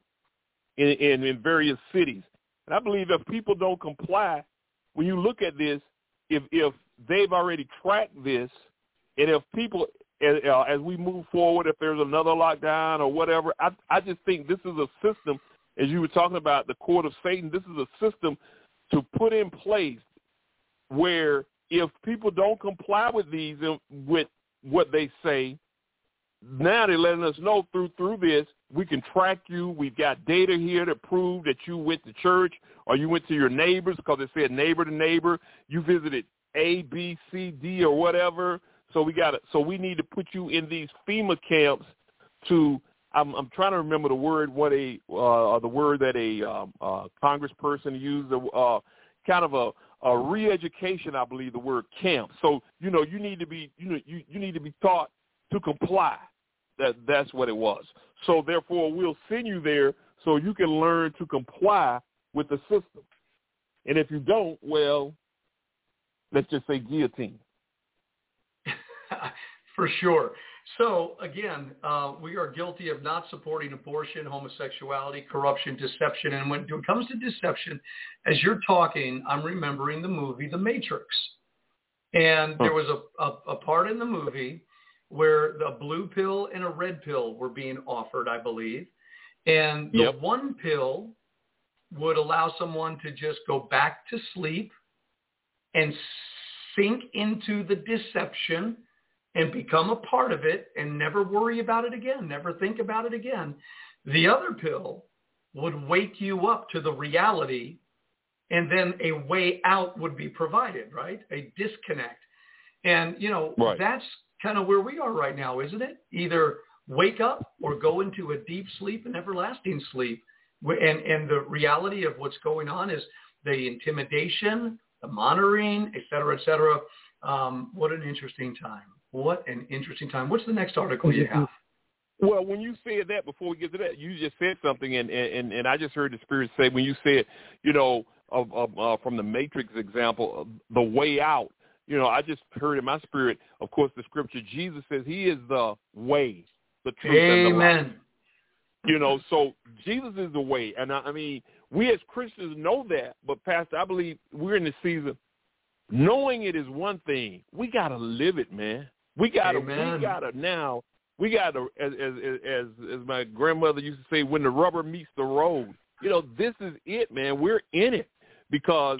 in, in, in various cities. And I believe if people don't comply, when you look at this, if if they've already tracked this, and if people as, uh, as we move forward, if there's another lockdown or whatever, I I just think this is a system, as you were talking about the court of Satan. This is a system to put in place where if people don't comply with these with what they say, now they're letting us know through through this we can track you. We've got data here to prove that you went to church or you went to your neighbors because it said neighbor to neighbor. You visited A, B, C, D, or whatever. So we got it. So we need to put you in these FEMA camps to. I'm, I'm trying to remember the word what a uh, the word that a um, uh, congressperson used. Uh, kind of a, a re-education, I believe the word camp. So you know you need to be you know you, you need to be taught to comply. That that's what it was. So therefore, we'll send you there so you can learn to comply with the system. And if you don't, well, let's just say guillotine. For sure. So again, uh, we are guilty of not supporting abortion, homosexuality, corruption, deception. And when it comes to deception, as you're talking, I'm remembering the movie The Matrix. And there was a, a, a part in the movie where the blue pill and a red pill were being offered, I believe. And the yep. one pill would allow someone to just go back to sleep and sink into the deception and become a part of it and never worry about it again, never think about it again. The other pill would wake you up to the reality and then a way out would be provided, right? A disconnect. And, you know, right. that's kind of where we are right now, isn't it? Either wake up or go into a deep sleep and everlasting sleep. And, and the reality of what's going on is the intimidation, the monitoring, et cetera, et cetera. Um, what an interesting time. What an interesting time. What's the next article you have? Well, when you said that, before we get to that, you just said something, and and, and I just heard the Spirit say when you said, you know, of, of uh, from the Matrix example, the way out you know, I just heard in my spirit, of course, the scripture, Jesus says he is the way, the truth, Amen. and the life. You know, so Jesus is the way. And I, I mean, we as Christians know that, but Pastor, I believe we're in the season. Knowing it is one thing. We got to live it, man. We got to, we got to now, we got to, as, as, as, as my grandmother used to say, when the rubber meets the road, you know, this is it, man. We're in it because,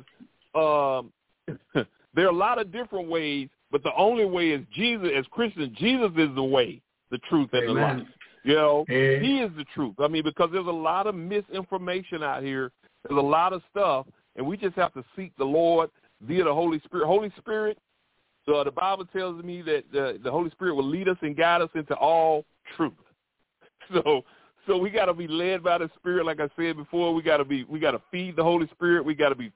um, There are a lot of different ways, but the only way is Jesus. As Christians, Jesus is the way, the truth, and Amen. the life. You know, Amen. He is the truth. I mean, because there's a lot of misinformation out here. There's a lot of stuff, and we just have to seek the Lord via the Holy Spirit. Holy Spirit, so the Bible tells me that the, the Holy Spirit will lead us and guide us into all truth. So, so we got to be led by the Spirit, like I said before. We got to be, we got to feed the Holy Spirit. We got to be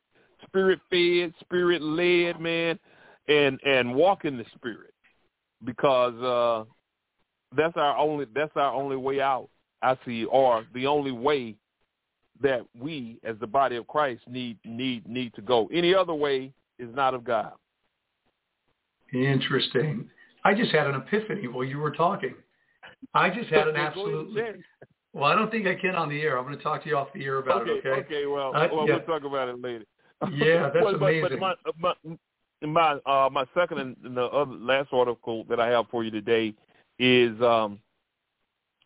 spirit fed, spirit led, man, and and walk in the spirit because uh that's our only that's our only way out. I see or the only way that we, as the body of Christ, need need need to go. Any other way is not of God. Interesting. I just had an epiphany while you were talking. I just had an absolute. Well, I don't think I can on the air. I'm going to talk to you off the air about okay, it. Okay. Okay. Well, uh, well yeah. we'll talk about it later. Yeah, that's but, amazing. But my my my, uh, my second and the other last article that I have for you today is, um,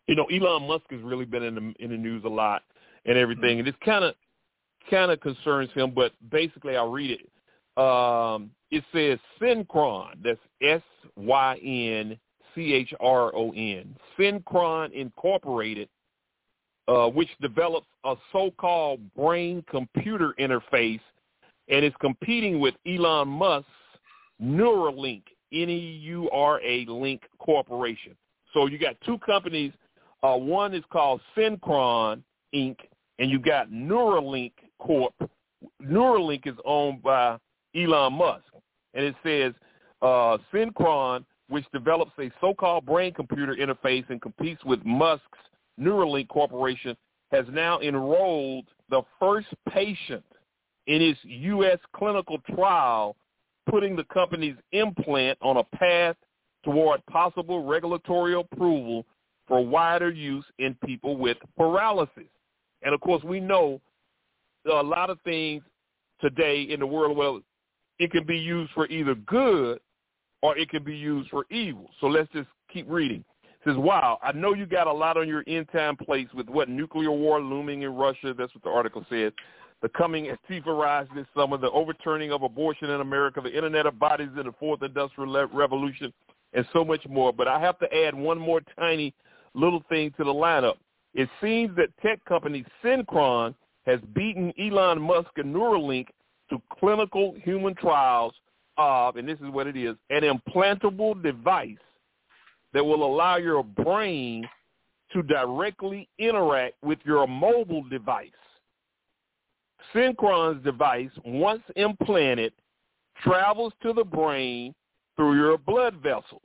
you know, Elon Musk has really been in the in the news a lot and everything, and it's kind of kind of concerns him. But basically, I'll read it. Um, it says Synchron. That's S Y N C H R O N. Synchron Incorporated, uh, which develops a so-called brain-computer interface and is competing with Elon Musk's Neuralink, N-E-U-R-A Link Corporation. So you got two companies. Uh, one is called Synchron Inc., and you got Neuralink Corp. Neuralink is owned by Elon Musk, and it says uh, Synchron, which develops a so-called brain-computer interface and competes with Musk's Neuralink Corporation, has now enrolled the first patient in its U.S. clinical trial, putting the company's implant on a path toward possible regulatory approval for wider use in people with paralysis. And of course, we know a lot of things today in the world, well, it can be used for either good or it can be used for evil. So let's just keep reading. It says, wow, I know you got a lot on your end time plates with what nuclear war looming in Russia. That's what the article said the coming Antifa rise this summer, the overturning of abortion in America, the Internet of Bodies in the Fourth Industrial Revolution, and so much more. But I have to add one more tiny little thing to the lineup. It seems that tech company Synchron has beaten Elon Musk and Neuralink to clinical human trials of, and this is what it is, an implantable device that will allow your brain to directly interact with your mobile device. Synchron's device, once implanted, travels to the brain through your blood vessels.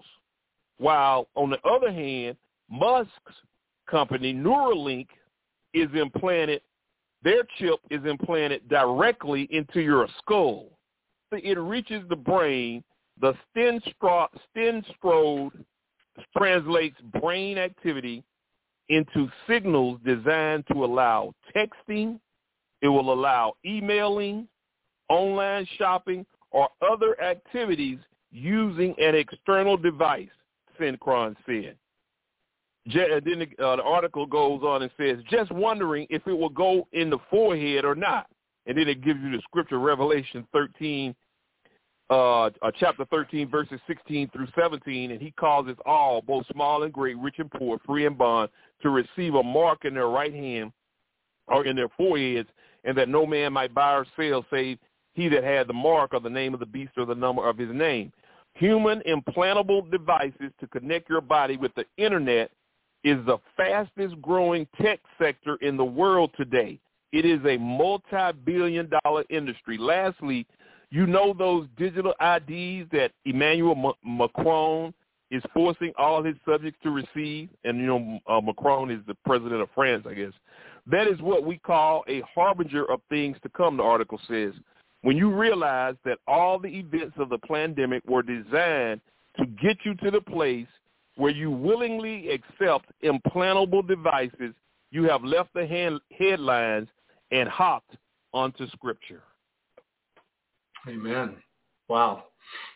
While on the other hand, Musk's company, Neuralink, is implanted, their chip is implanted directly into your skull. It reaches the brain. The Stentrode translates brain activity into signals designed to allow texting, it will allow emailing, online shopping, or other activities using an external device, Synchron said. Then the, uh, the article goes on and says, just wondering if it will go in the forehead or not. And then it gives you the scripture, Revelation 13, uh, uh, chapter 13, verses 16 through 17, and he causes all, both small and great, rich and poor, free and bond, to receive a mark in their right hand or in their foreheads, and that no man might buy or sell save he that had the mark or the name of the beast or the number of his name. Human implantable devices to connect your body with the internet is the fastest growing tech sector in the world today. It is a multi-billion dollar industry. Lastly, you know those digital IDs that Emmanuel Macron is forcing all his subjects to receive, and you know uh, Macron is the president of France, I guess. That is what we call a harbinger of things to come, the article says. When you realize that all the events of the pandemic were designed to get you to the place where you willingly accept implantable devices, you have left the hand, headlines and hopped onto Scripture. Amen. Wow.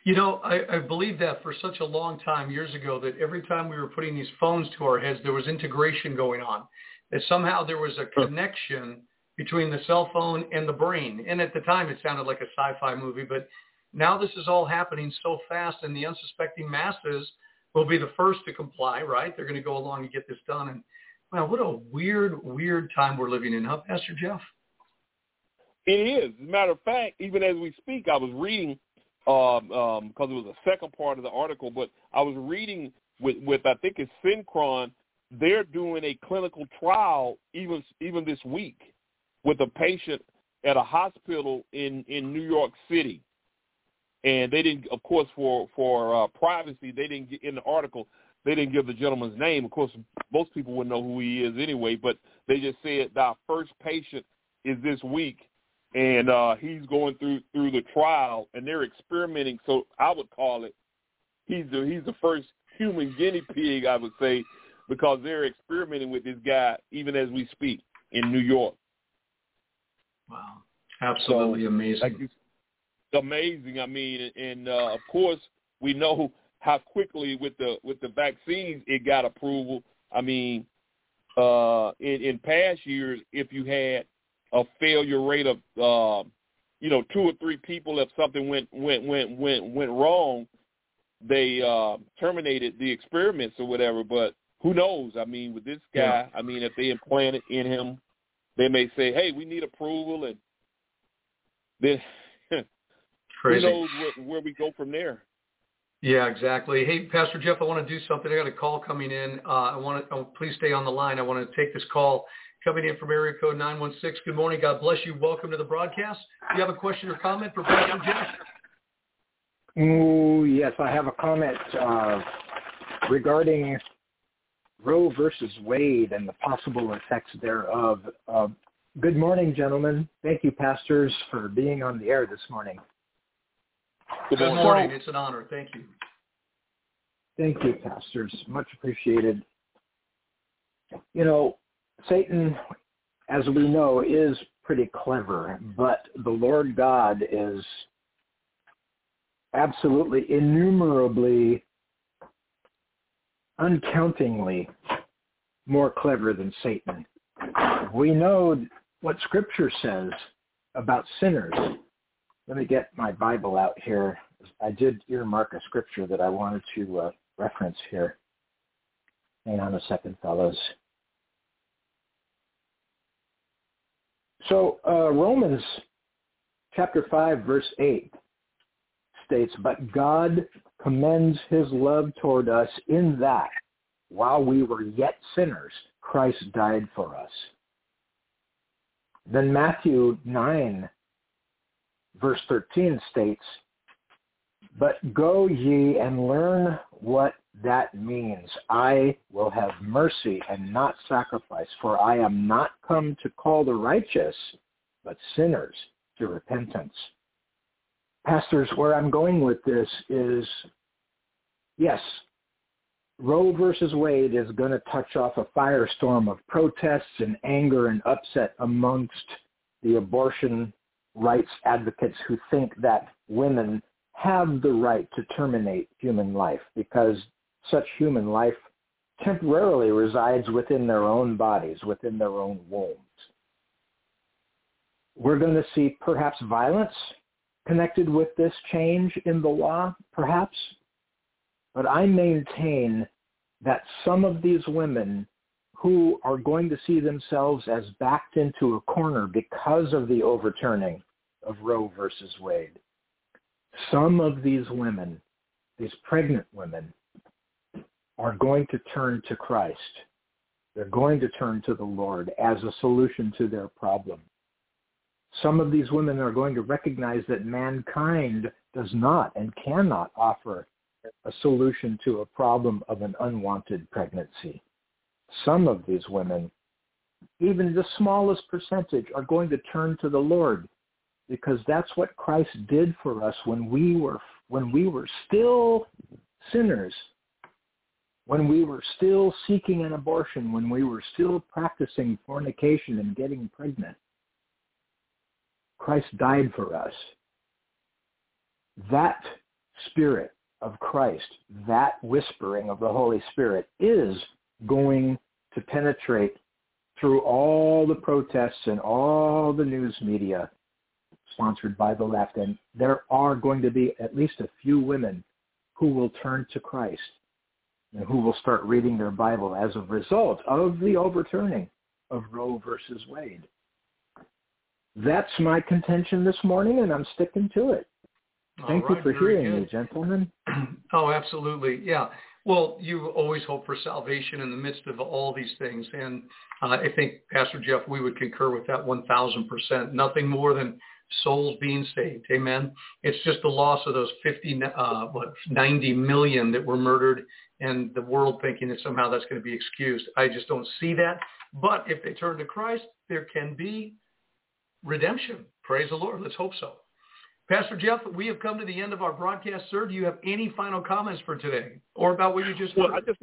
You know, I, I believe that for such a long time years ago that every time we were putting these phones to our heads, there was integration going on that somehow there was a connection between the cell phone and the brain. And at the time, it sounded like a sci-fi movie, but now this is all happening so fast, and the unsuspecting masses will be the first to comply, right? They're going to go along and get this done. And wow, what a weird, weird time we're living in, huh, Pastor Jeff? It is. As a matter of fact, even as we speak, I was reading because um, um, it was a second part of the article, but I was reading with, with I think it's Synchron they're doing a clinical trial even even this week with a patient at a hospital in in New York City, and they didn't, of course, for for uh, privacy, they didn't get in the article. they didn't give the gentleman's name. Of course, most people would know who he is anyway, but they just said our first patient is this week, and uh, he's going through through the trial, and they're experimenting. So I would call it he's the he's the first human guinea pig, I would say, because they're experimenting with this guy even as we speak in New York. Wow, absolutely so, amazing. Like, amazing. I mean, and uh, of course we know how quickly with the with the vaccines it got approval. I mean, uh, in, in past years, if you had a failure rate of uh, you know two or three people, if something went went went went went wrong, they uh, terminated the experiments or whatever. But who knows? I mean, with this guy, yeah. I mean, if they implant it in him, they may say, "Hey, we need approval," and then who knows where, where we go from there. Yeah, exactly. Hey, Pastor Jeff, I want to do something. I got a call coming in. Uh, I want to oh, please stay on the line. I want to take this call coming in from area code 916. Good morning. God bless you. Welcome to the broadcast. Do you have a question or comment for Pastor Jeff? Oh, yes, I have a comment uh, regarding Roe versus Wade and the possible effects thereof. Uh, good morning, gentlemen. Thank you, pastors, for being on the air this morning. Good morning. It's an honor. Thank you. Thank you, pastors. Much appreciated. You know, Satan, as we know, is pretty clever, but the Lord God is absolutely innumerably, uncountingly more clever than Satan. We know what Scripture says about sinners let me get my Bible out here. I did earmark a scripture that I wanted to uh, reference here. Hang on a second, fellows. So uh, Romans chapter 5, verse 8 states, But God commends his love toward us in that, while we were yet sinners, Christ died for us. Then Matthew 9, verse 13 states, But go ye and learn what that means. I will have mercy and not sacrifice, for I am not come to call the righteous, but sinners to repentance. Pastors, where I'm going with this is, yes, Roe versus Wade is going to touch off a firestorm of protests and anger and upset amongst the abortion rights advocates who think that women have the right to terminate human life because such human life temporarily resides within their own bodies, within their own wombs. We're going to see perhaps violence connected with this change in the law, perhaps. But I maintain that some of these women who are going to see themselves as backed into a corner because of the overturning of Roe versus Wade. Some of these women, these pregnant women, are going to turn to Christ. They're going to turn to the Lord as a solution to their problem. Some of these women are going to recognize that mankind does not and cannot offer a solution to a problem of an unwanted pregnancy some of these women, even the smallest percentage, are going to turn to the Lord because that's what Christ did for us when we were when we were still sinners, when we were still seeking an abortion, when we were still practicing fornication and getting pregnant. Christ died for us. That spirit of Christ, that whispering of the Holy Spirit is going to penetrate through all the protests and all the news media sponsored by the left. And there are going to be at least a few women who will turn to Christ and who will start reading their Bible as a result of the overturning of Roe versus Wade. That's my contention this morning, and I'm sticking to it. Thank right, you for hearing good. me, gentlemen. Oh, absolutely. Yeah. Well, you always hope for salvation in the midst of all these things. And uh, I think, Pastor Jeff, we would concur with that 1,000%. Nothing more than souls being saved. Amen. It's just the loss of those 50, uh, what, 90 million that were murdered and the world thinking that somehow that's going to be excused. I just don't see that. But if they turn to Christ, there can be redemption. Praise the Lord. Let's hope so. Pastor Jeff, we have come to the end of our broadcast, sir. Do you have any final comments for today or about what you just well, I just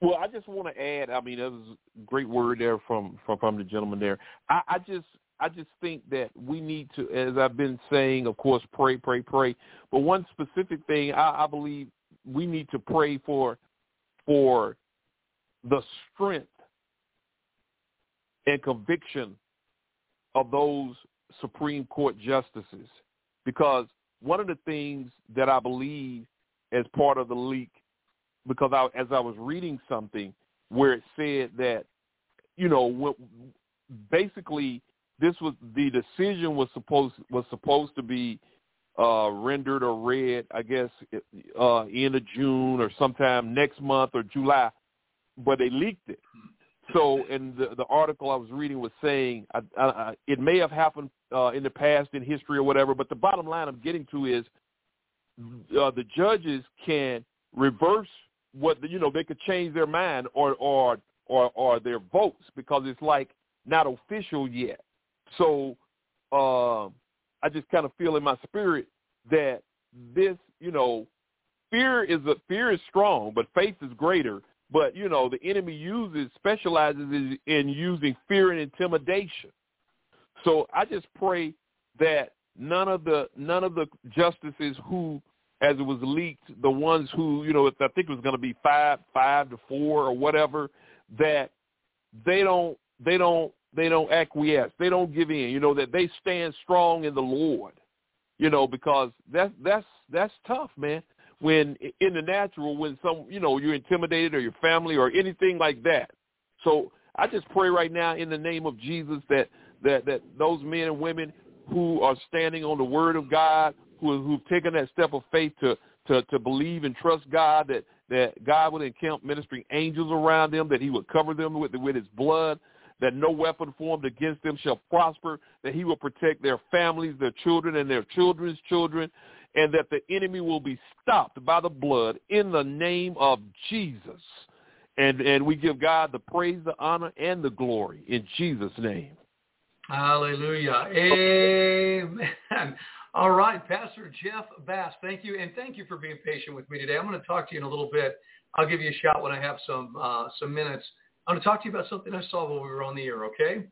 well, I just want to add. I mean, that was a great word there from from, from the gentleman there. I, I just I just think that we need to, as I've been saying, of course, pray, pray, pray. But one specific thing I, I believe we need to pray for for the strength and conviction of those Supreme Court justices. Because one of the things that I believe as part of the leak, because I, as I was reading something where it said that, you know, basically this was the decision was supposed was supposed to be uh, rendered or read, I guess, uh, end of June or sometime next month or July, but they leaked it. So, in the, the article I was reading was saying I, I, it may have happened uh, in the past in history or whatever, but the bottom line I'm getting to is uh, the judges can reverse what the, you know they could change their mind or or or or their votes because it's like not official yet. So uh, I just kind of feel in my spirit that this, you know, fear is a fear is strong, but faith is greater. But you know, the enemy uses specializes in using fear and intimidation. So I just pray that none of the none of the justices who, as it was leaked, the ones who you know, I think it was going to be five five to four or whatever, that they don't they don't they don't acquiesce. They don't give in. You know that they stand strong in the Lord. You know because that's that's that's tough, man. When in the natural, when some you know you're intimidated or your family or anything like that. So I just pray right now in the name of Jesus that that that those men and women who are standing on the Word of God, who who've taken that step of faith to to to believe and trust God that that God would encamp ministering angels around them, that He would cover them with with His blood, that no weapon formed against them shall prosper, that he will protect their families, their children, and their children's children, and that the enemy will be stopped by the blood in the name of Jesus. And, and we give God the praise, the honor, and the glory in Jesus' name. Hallelujah. Amen. All right, Pastor Jeff Bass, thank you, and thank you for being patient with me today. I'm going to talk to you in a little bit. I'll give you a shout when I have some uh, some minutes I'm going to talk to you about something I saw while we were on the air, okay?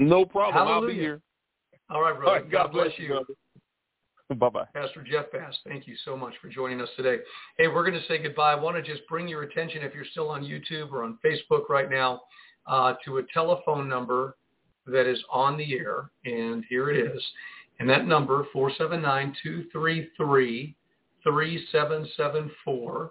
No problem. Hallelujah. I'll be here. All right, brother. All right, God, God, bless, bless you. Bye-bye. Pastor Jeff Bass, thank you so much for joining us today. Hey, we're going to say goodbye. I want to just bring your attention, if you're still on YouTube or on Facebook right now, uh, to a telephone number that is on the air, and here it is. And that number, 479-233-3774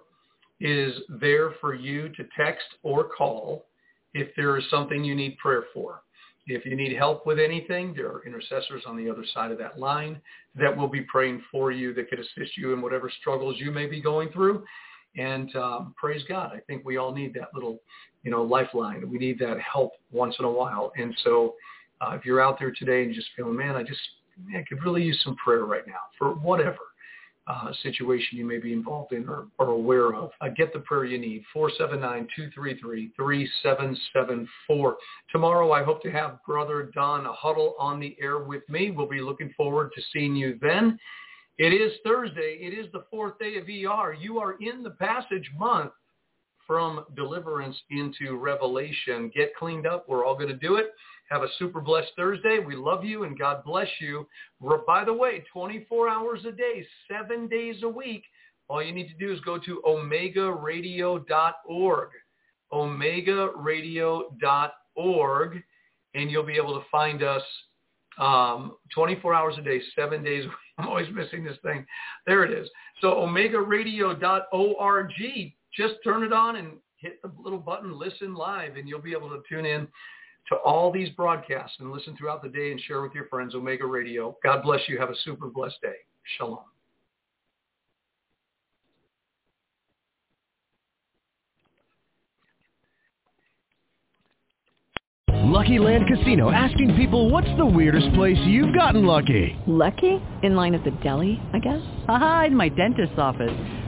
is there for you to text or call if there is something you need prayer for. If you need help with anything, there are intercessors on the other side of that line that will be praying for you that could assist you in whatever struggles you may be going through. And um, praise God, I think we all need that little, you know, lifeline. We need that help once in a while. And so uh, if you're out there today and just feeling, man, I just man, I could really use some prayer right now for whatever, uh, situation you may be involved in or, or aware of. Uh, get the prayer you need, 479-233-3774. Tomorrow I hope to have Brother Don Huddle on the air with me. We'll be looking forward to seeing you then. It is Thursday. It is the fourth day of ER. You are in the passage month from deliverance into revelation. Get cleaned up. We're all going to do it. Have a super blessed Thursday. We love you and God bless you. By the way, 24 hours a day, seven days a week. All you need to do is go to omegaradio.org, omegaradio.org, and you'll be able to find us um, 24 hours a day, seven days. I'm always missing this thing. There it is. So omegaradio.org. Just turn it on and hit the little button, listen live, and you'll be able to tune in to all these broadcasts and listen throughout the day and share with your friends, Omega Radio. God bless you. Have a super blessed day. Shalom. Lucky Land Casino asking people what's the weirdest place you've gotten lucky? Lucky? In line at the deli, I guess? Aha, in my dentist's office.